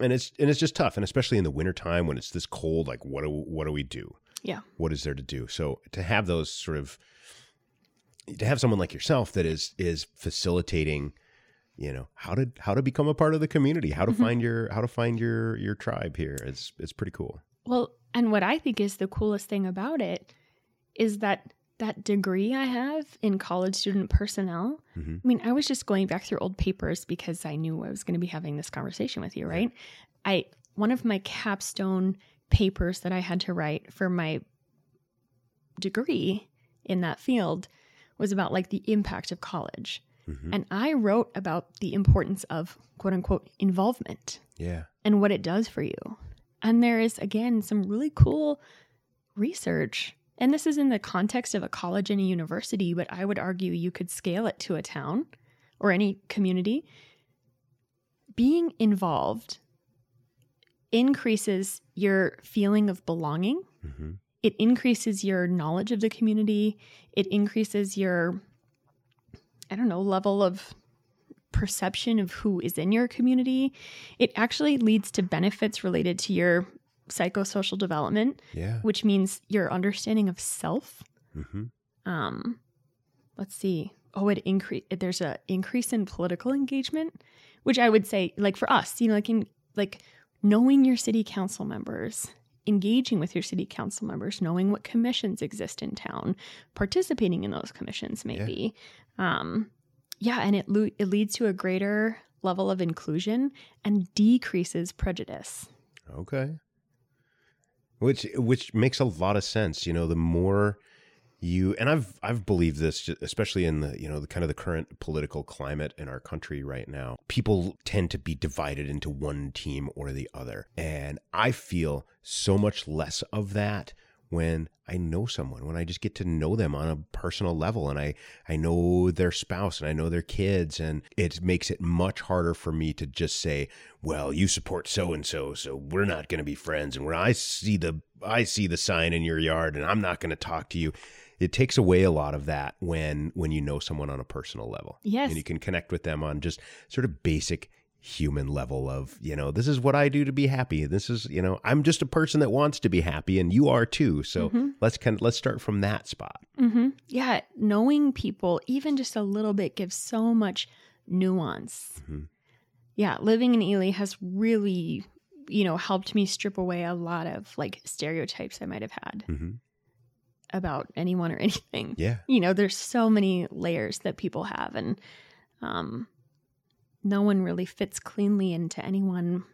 and it's and it's just tough. And especially in the wintertime when it's this cold, like what do what do we do? Yeah. What is there to do? So to have those sort of to have someone like yourself that is is facilitating you know how to how to become a part of the community how to Mhm. find your how to find your your tribe here it's it's pretty cool Well, and what I think is the coolest thing about it is that that degree I have in college student personnel. Mhm. I mean, I was just going back through old papers because I knew I was going to be having this conversation with you, right? I one of my capstone papers that I had to write for my degree in that field was about like the impact of college. Mhm. And I wrote about the importance of quote unquote involvement yeah and what it does for you. And there is, again, some really cool research. And this is in the context of a college and a university, but I would argue you could scale it to a town or any community. Being involved increases your feeling of belonging, hmm it increases your knowledge of the community, it increases your, I don't know, level of perception of who is in your community. It actually leads to benefits related to your psychosocial development, yeah which means your understanding of self. hmm Um, let's see. Oh, it increase. There's a increase in political engagement, which I would say, like for us, you know, like in like knowing your city council members, engaging with your city council members, knowing what commissions exist in town, participating in those commissions, maybe. Um, yeah, and it it leads to a greater level of inclusion and decreases prejudice. Okay. which which makes a lot of sense. You know, the more you and I've I've believed this, especially in the you know the kind of the current political climate in our country right now. People tend to be divided into one team or the other, and I feel so much less of that when I know someone, when I just get to know them on a personal level and I, I know their spouse and I know their kids. And it makes it much harder for me to just say, well, you support so and so, so we're not going to be friends. And when I see the, I see the sign in your yard and I'm not going to talk to you. It takes away a lot of that when when you know someone on a personal level. Yes. And you can connect with them on just sort of basic human level of you know this is what i do to be happy this is you know i'm just a person that wants to be happy and you are too so mm-hmm. let's kind of let's start from that spot mm-hmm. yeah knowing people even just a little bit gives so much nuance mm-hmm. yeah living in ely has really you know helped me strip away a lot of like stereotypes i might have had mm-hmm. about anyone or anything yeah you know there's so many layers that people have and um no one really fits cleanly into any one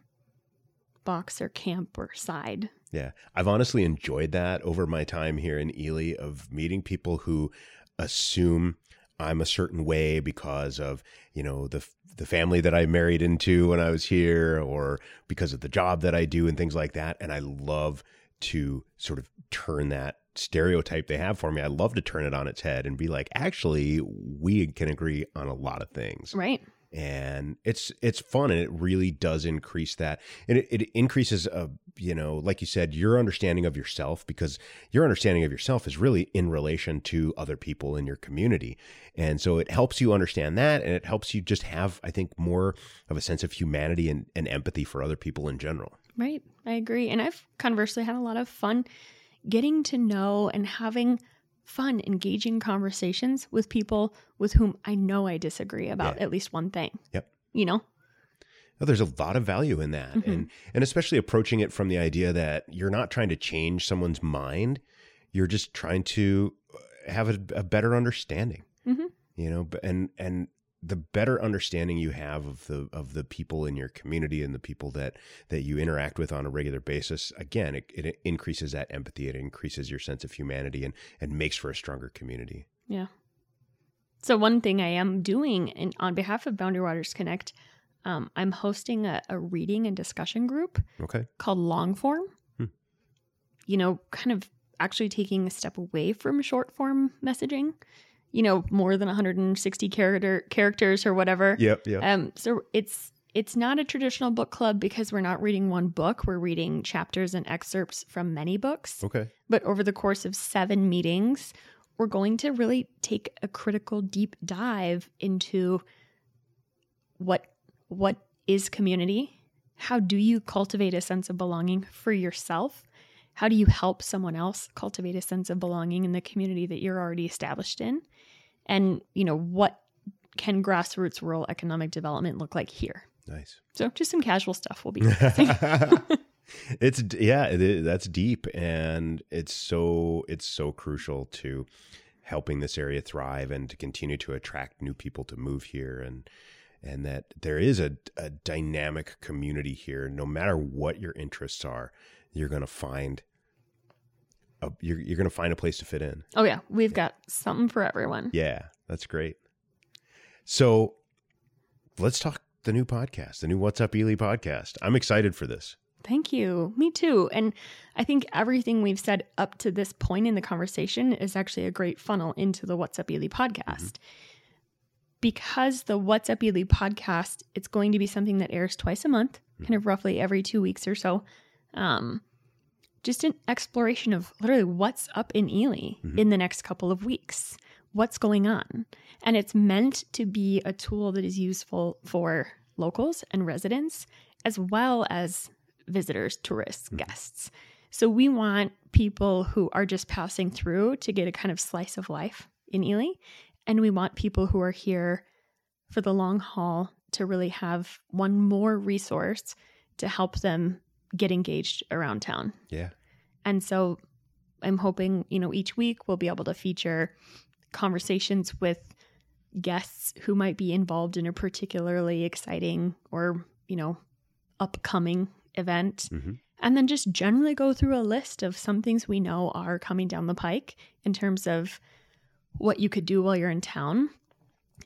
box or camp or side. Yeah. I've honestly enjoyed that over my time here in Ely of meeting people who assume I'm a certain way because of, you know, the the family that I married into when I was here or because of the job that I do and things like that and I love to sort of turn that stereotype they have for me. I love to turn it on its head and be like, actually, we can agree on a lot of things. Right and it's it's fun and it really does increase that and it, it increases a uh, you know like you said your understanding of yourself because your understanding of yourself is really in relation to other people in your community and so it helps you understand that and it helps you just have i think more of a sense of humanity and, and empathy for other people in general. Right i agree and i've conversely had a lot of fun getting to know and having fun, engaging conversations with people with whom I know I disagree about yeah. at least one thing. Yep. You know? Well, there's a lot of value in that. Mm-hmm. And and especially approaching it from the idea that you're not trying to change someone's mind. You're just trying to uh, have a, a better understanding. Mm-hmm. You know, and and the better understanding you have of the of the people in your community and the people that that you interact with on a regular basis again it, it increases that empathy it increases your sense of humanity and and makes for a stronger community. Yeah. So one thing i am doing in, on behalf of boundary waters connect um, i'm hosting a, a, reading and discussion group okay. called long form. Hmm. you know kind of actually taking a step away from short form messaging you know, more than 160 character characters or whatever. Yep, yep. Um, so it's it's not a traditional book club because we're not reading one book. We're reading chapters and excerpts from many books. Okay. But over the course of seven meetings, we're going to really take a critical deep dive into what what is community? How do you cultivate a sense of belonging for yourself? How do you help someone else cultivate a sense of belonging in the community that you're already established in? And, you know, what can grassroots rural economic development look like here? Nice. So just some casual stuff will be it's yeah, it, that's deep and it's so it's so crucial to helping this area thrive and to continue to attract new people to move here and and that there is a, a dynamic community here no matter what your interests are you're going to find a, you're you're going to find a place to fit in. Oh yeah, we've yeah. got something for everyone. Yeah, that's great. So, let's talk the new podcast, the new What's Up Ely podcast. I'm excited for this. Thank you. Me too. And I think everything we've said up to this point in the conversation is actually a great funnel into the What's Up Ely podcast. Mm-hmm. Because the What's Up Ely podcast, it's going to be something that airs twice a month, mm-hmm. kind of roughly every two weeks or so. Um, just an exploration of literally what's up in Ely mm-hmm. in the next couple of weeks. What's going on? And it's meant to be a tool that is useful for locals and residents, as well as visitors, tourists, mm-hmm. guests. So we want people who are just passing through to get a kind of slice of life in Ely. And we want people who are here for the long haul to really have one more resource to help them get engaged around town. Yeah. And so I'm hoping, you know, each week we'll be able to feature conversations with guests who might be involved in a particularly exciting or, you know, upcoming event. Mm-hmm. And then just generally go through a list of some things we know are coming down the pike in terms of what you could do while you're in town.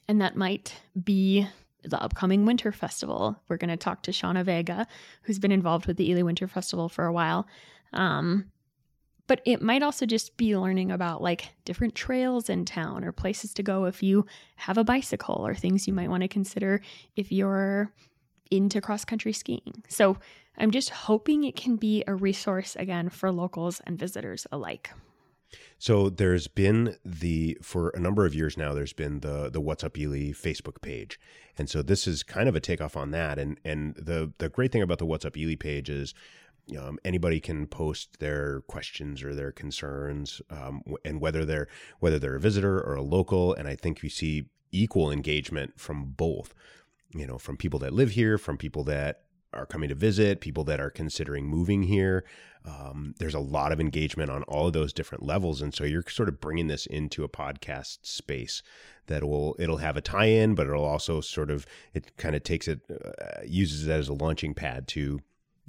And that might be the upcoming Winter Festival. We're going to talk to Shauna Vega, who's been involved with the Ely Winter Festival for a while. Um, but it might also just be learning about like different trails in town or places to go if you have a bicycle or things you might want to consider if you're into cross country skiing. So I'm just hoping it can be a resource again for locals and visitors alike. So there's been the for a number of years now. There's been the the What's Up Ely Facebook page, and so this is kind of a takeoff on that. And and the the great thing about the What's Up Ely page is um, anybody can post their questions or their concerns, um, and whether they're whether they're a visitor or a local. And I think you see equal engagement from both. You know, from people that live here, from people that are coming to visit, people that are considering moving here. Um, there's a lot of engagement on all of those different levels, and so you're sort of bringing this into a podcast space that will it'll have a tie-in, but it'll also sort of it kind of takes it uh, uses it as a launching pad to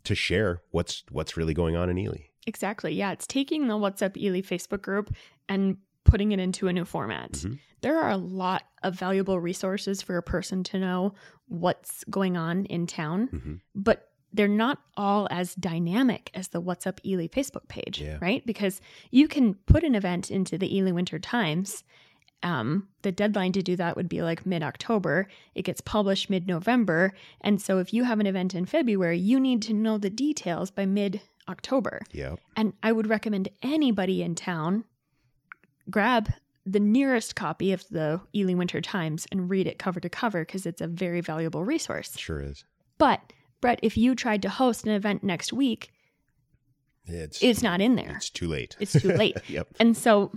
to share what's what's really going on in Ely. Exactly. Yeah, it's taking the What's Up Ely Facebook group and putting it into a new format. Mm-hmm. There are a lot of valuable resources for a person to know what's going on in town, mm-hmm. but they're not all as dynamic as the What's Up Ely Facebook page, yeah. right? Because you can put an event into the Ely Winter Times um, the deadline to do that would be like mid October. It gets published mid November. And so if you have an event in February, you need to know the details by mid October. Yeah. And I would recommend anybody in town grab the nearest copy of the Ely Winter Times and read it cover to cover because it's a very valuable resource. Sure is. But, Brett, if you tried to host an event next week, it's, it's not in there. It's too late. It's too late. yep. And so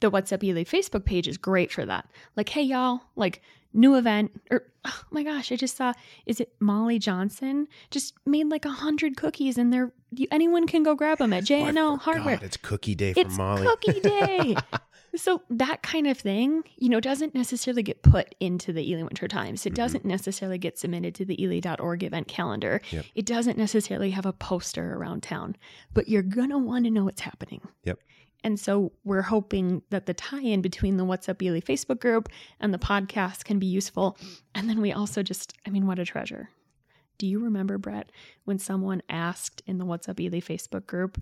the What's Up Ely Facebook page is great for that. Like, hey, y'all, like, new event, or oh my gosh, I just saw, is it Molly Johnson? Just made like a hundred cookies and they're, anyone can go grab them at JNO oh, Hardware. It's cookie day for it's Molly. cookie day. so that kind of thing, you know, doesn't necessarily get put into the Ely Winter Times. It mm-hmm. doesn't necessarily get submitted to the Ely.org event calendar. Yep. It doesn't necessarily have a poster around town, but you're going to want to know what's happening. Yep. And so we're hoping that the tie in between the What's Up Ely Facebook group and the podcast can be useful. And then we also just, I mean, what a treasure. Do you remember, Brett, when someone asked in the What's Up Ely Facebook group,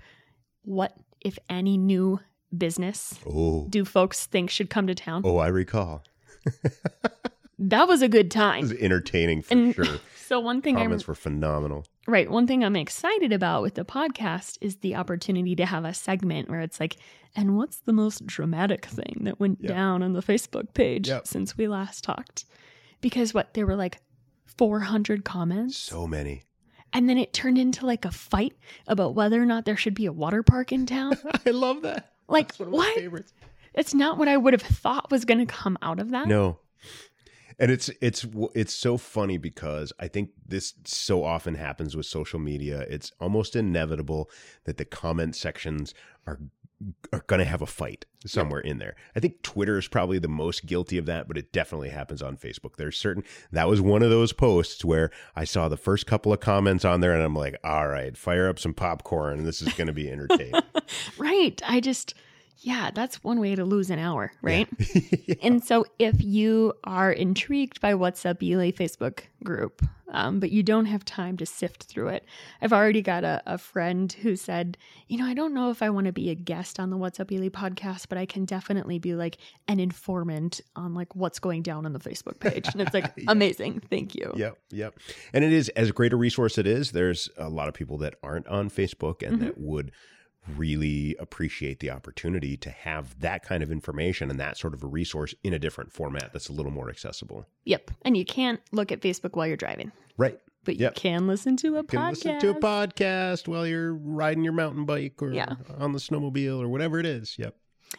what, if any, new business oh. do folks think should come to town? Oh, I recall. that was a good time. It was entertaining for and sure. So one thing comments I'm, were phenomenal. Right. One thing I'm excited about with the podcast is the opportunity to have a segment where it's like, and what's the most dramatic thing that went yep. down on the Facebook page yep. since we last talked? Because what, there were like 400 comments? So many. And then it turned into like a fight about whether or not there should be a water park in town. I love that. Like, what? It's not what I would have thought was going to come out of that. No and it's it's it's so funny because I think this so often happens with social media. It's almost inevitable that the comment sections are are going to have a fight somewhere in there. I think Twitter is probably the most guilty of that, but it definitely happens on Facebook. There's certain that was one of those posts where I saw the first couple of comments on there and I'm like, "All right, fire up some popcorn. This is going to be entertaining." right. I just yeah, that's one way to lose an hour, right? Yeah. yeah. And so if you are intrigued by What's Up Ely Facebook group, um, but you don't have time to sift through it, I've already got a, a friend who said, you know, I don't know if I want to be a guest on the What's Up Ely podcast, but I can definitely be like an informant on like what's going down on the Facebook page. And it's like, yeah. amazing. Thank you. Yep. Yep. And it is as great a resource it is, there's a lot of people that aren't on Facebook and mm-hmm. that would really appreciate the opportunity to have that kind of information and that sort of a resource in a different format that's a little more accessible. Yep. And you can't look at Facebook while you're driving. Right. But yep. you can listen to a you podcast. listen to a podcast while you're riding your mountain bike or yeah. on the snowmobile or whatever it is. Yep.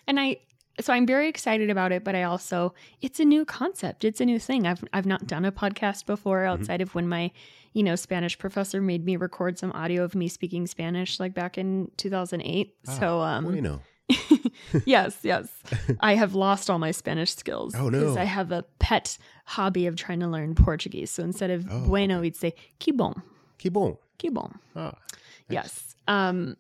And I so I'm very excited about it, but I also it's a new concept. It's a new thing. I've I've not done a podcast before mm-hmm. outside mm-hmm. of when my, you know, Spanish professor made me record some audio of me speaking Spanish like back in 2008. Ah, so um know. yes, yes. I have lost all my Spanish skills. Oh no. Because I have a pet hobby of trying to learn Portuguese. So instead of oh, bueno, we'd say que bom. Que bom. Cubone. Ah, Yes. Um,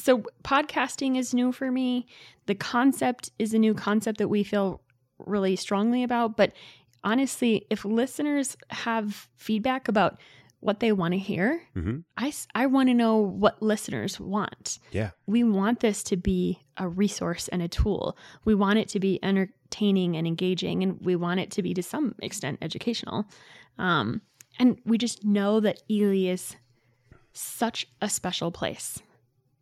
so podcasting is new for me. The concept is a new concept that we feel really strongly about. But honestly, if listeners have feedback about what they want to hear, hmm I, I want to know what listeners want. Yeah. We want this to be a resource and a tool. We want it to be entertaining and engaging, and we want it to be to some extent educational. Um, and we just know that Ely is such a special place.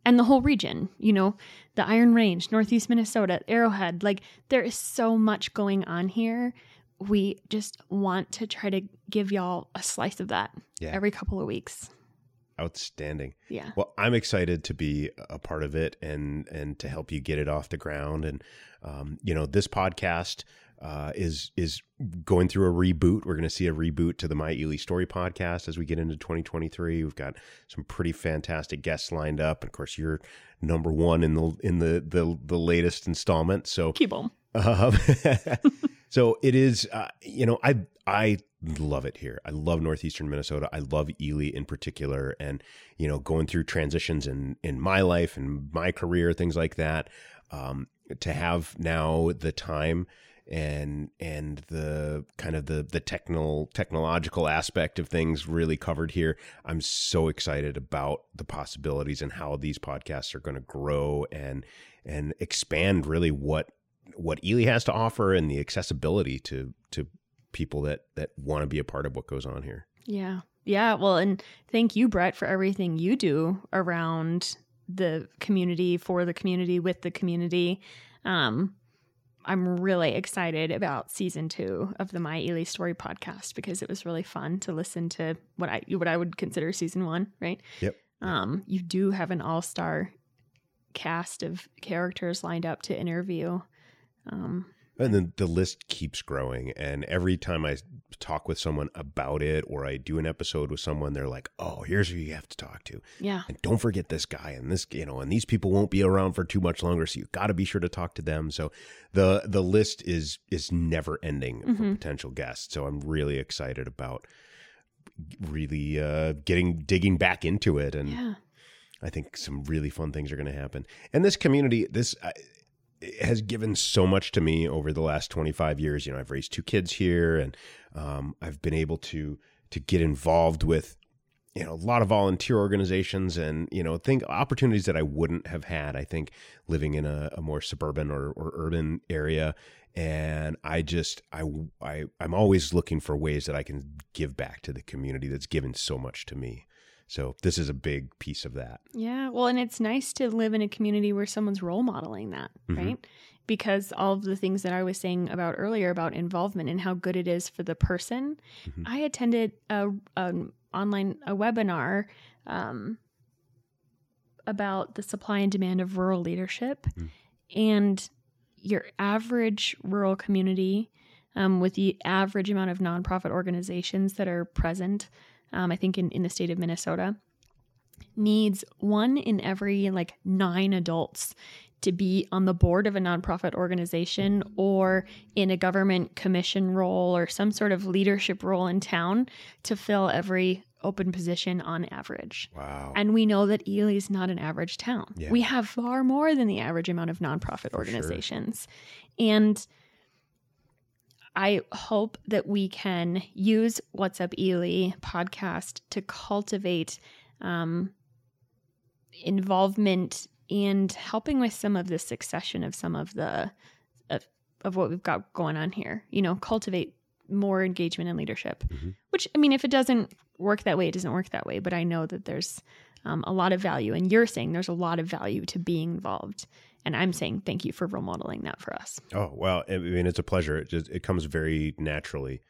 And the whole region, you know, the Iron Range, Northeast Minnesota, Arrowhead, like there is so much going on here. We just want to try to give y'all a slice of that Yeah. every couple of weeks. Outstanding. Yeah. Well, I'm excited to be a part of it and and to help you get it off the ground. And um, you know, this podcast uh, is is going through a reboot. We're going to see a reboot to the My Ely Story podcast as we get into 2023. We've got some pretty fantastic guests lined up, and of course, you're number one in the in the the, the latest installment. So Keep on. um, so it is, uh, you know, I I love it here. I love northeastern Minnesota. I love Ely in particular, and you know, going through transitions in in my life and my career, things like that. Um, to have now the time and and the kind of the the technical technological aspect of things really covered here. I'm so excited about the possibilities and how these podcasts are going to grow and and expand really what what Ely has to offer and the accessibility to to people that that want to be a part of what goes on here. Yeah. Yeah. Well, and thank you, Brett, for everything you do around the community, for the community, with the community. Um, I'm really excited about season two of the My Ely Story podcast because it was really fun to listen to what I what I would consider season one, right? Yep. Um, you do have an all star cast of characters lined up to interview. Um, And then the list keeps growing. And every time I talk with someone about it or I do an episode with someone, they're like, oh, here's who you have to talk to. yeah. And don't forget this guy and this, you know, and these people won't be around for too much longer. So you got to be sure to talk to them. So the, the list is, is never ending for Mhm. potential guests. So I'm really excited about really uh, getting, digging back into it. And Yeah. I think some really fun things are going to happen. And this community, this has given so much to me over the last 25 years. You know, I've raised two kids here, and um, I've been able to to get involved with you know a lot of volunteer organizations and you know think opportunities that I wouldn't have had. I think living in a, a more suburban or, or urban area. And I just I I I'm always looking for ways that I can give back to the community that's given so much to me. So this is a big piece of that. Yeah, well, and it's nice to live in a community where someone's role modeling that, Mhm. right? Because all of the things that I was saying about earlier about involvement and how good it is for the person. Mhm. I attended a an online a webinar um, about the supply and demand of rural leadership, Mm. and your average rural community um, with the average amount of nonprofit organizations that are present. Um, I think in, in the state of Minnesota, needs one in every like nine adults to be on the board of a nonprofit organization or in a government commission role or some sort of leadership role in town to fill every open position on average. Wow. And we know that Ely is not an average town. Yeah. We have far more than the average amount of nonprofit For sure. organizations. And I hope that we can use What's Up Ely podcast to cultivate um, involvement and helping with some of the succession of some of the of, of what we've got going on here. You know, cultivate more engagement and leadership. Mhm. Which I mean, if it doesn't work that way, it doesn't work that way. But I know that there's um, a lot of value, and you're saying there's a lot of value to being involved. And I'm saying thank you for role modeling that for us. Oh well, I mean, it's a pleasure. It just it comes very naturally.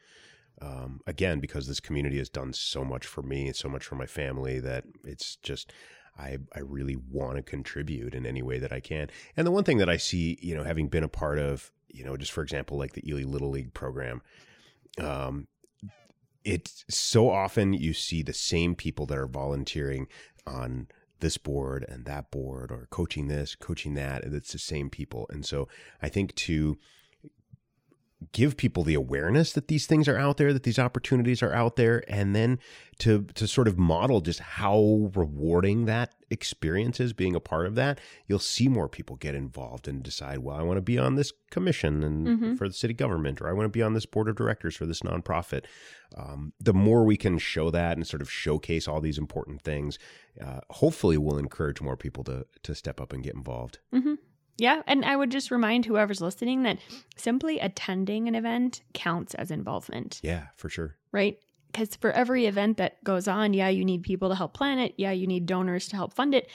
Um, again, because this community has done so much for me and so much for my family that it's just I I really want to contribute in any way that I can. And the one thing that I see, you know, having been a part of, you know, just for example, like the Ely Little League program, um, it's so often you see the same people that are volunteering on this board and that board or coaching this, coaching that, and it's the same people. And so I think to give people the awareness that these things are out there, that these opportunities are out there, and then to to sort of model just how rewarding that experience is being a part of that, you'll see more people get involved and decide, well, I want to be on this commission and Mhm. for the city government, or I want to be on this board of directors for this nonprofit. Um, the more we can show that and sort of showcase all these important things, uh, hopefully, will encourage more people to to step up and get involved. hmm Yeah. And I would just remind whoever's listening that simply attending an event counts as involvement, Yeah, for sure. right? Because for every event that goes on, yeah, you need people to help plan it. Yeah, you need donors to help fund it.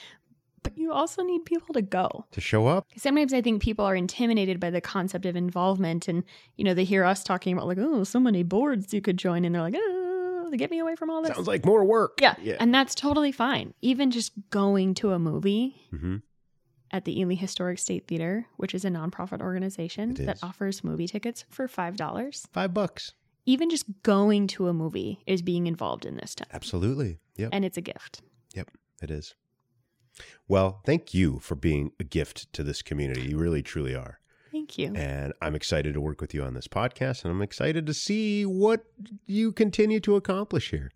But you also need people to go. To show up, Sometimes I think people are intimidated by the concept of involvement. And, you know, they hear us talking about, like, oh, so many boards you could join. And they're like, oh, to get me away from all this. sounds like more work. yeah. yeah. And that's totally fine. Even just going to a movie hmm at the Ely Historic State Theater, which is a nonprofit organization It that is. offers movie tickets for $5. Five bucks. Even just going to a movie is being involved in this time. Absolutely. Yep. And it's a gift. Yep. It is. Well, thank you for being a gift to this community. You really, truly are. Thank you. And I'm excited to work with you on this podcast, and I'm excited to see what you continue to accomplish here.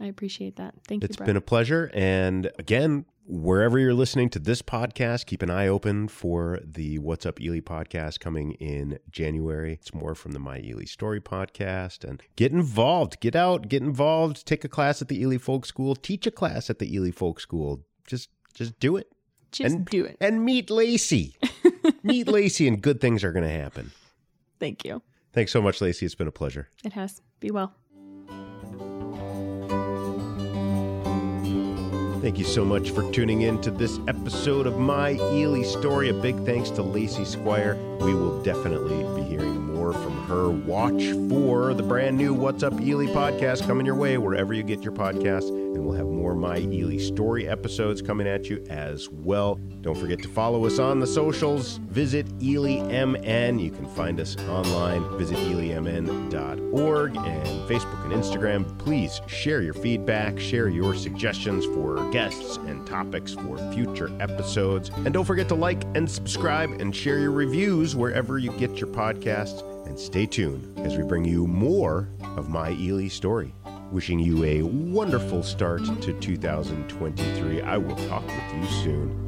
I appreciate that. Thank It's you, Brett. been a pleasure. And again, wherever you're listening to this podcast, keep an eye open for the What's Up Ely podcast coming in January. It's more from the My Ely Story podcast. And get involved, get out, get involved, take a class at the Ely Folk School, teach a class at the Ely Folk School. Just just do it. just and- do it. And meet Lacey. meet Lacey and good things are going to happen. Thank you. Thanks so much, Lacey. It's been a pleasure. It has. Be well. Thank you so much for tuning in to this episode of My Ely Story. A big thanks to Lacey Squire. We will definitely be hearing her. Watch for the brand new What's Up Ely podcast coming your way wherever you get your podcasts. And we'll have more My Ely Story episodes coming at you as well. Don't forget to follow us on the socials. Visit ElyMN. You can find us online. Visit ElyMN.org and Facebook and Instagram. Please share your feedback, share your suggestions for guests and topics for future episodes. And don't forget to like and subscribe and share your reviews wherever you get your podcasts. And stay tuned as we bring you more of my Ely story. Wishing you a wonderful start to 2023. I will talk with you soon.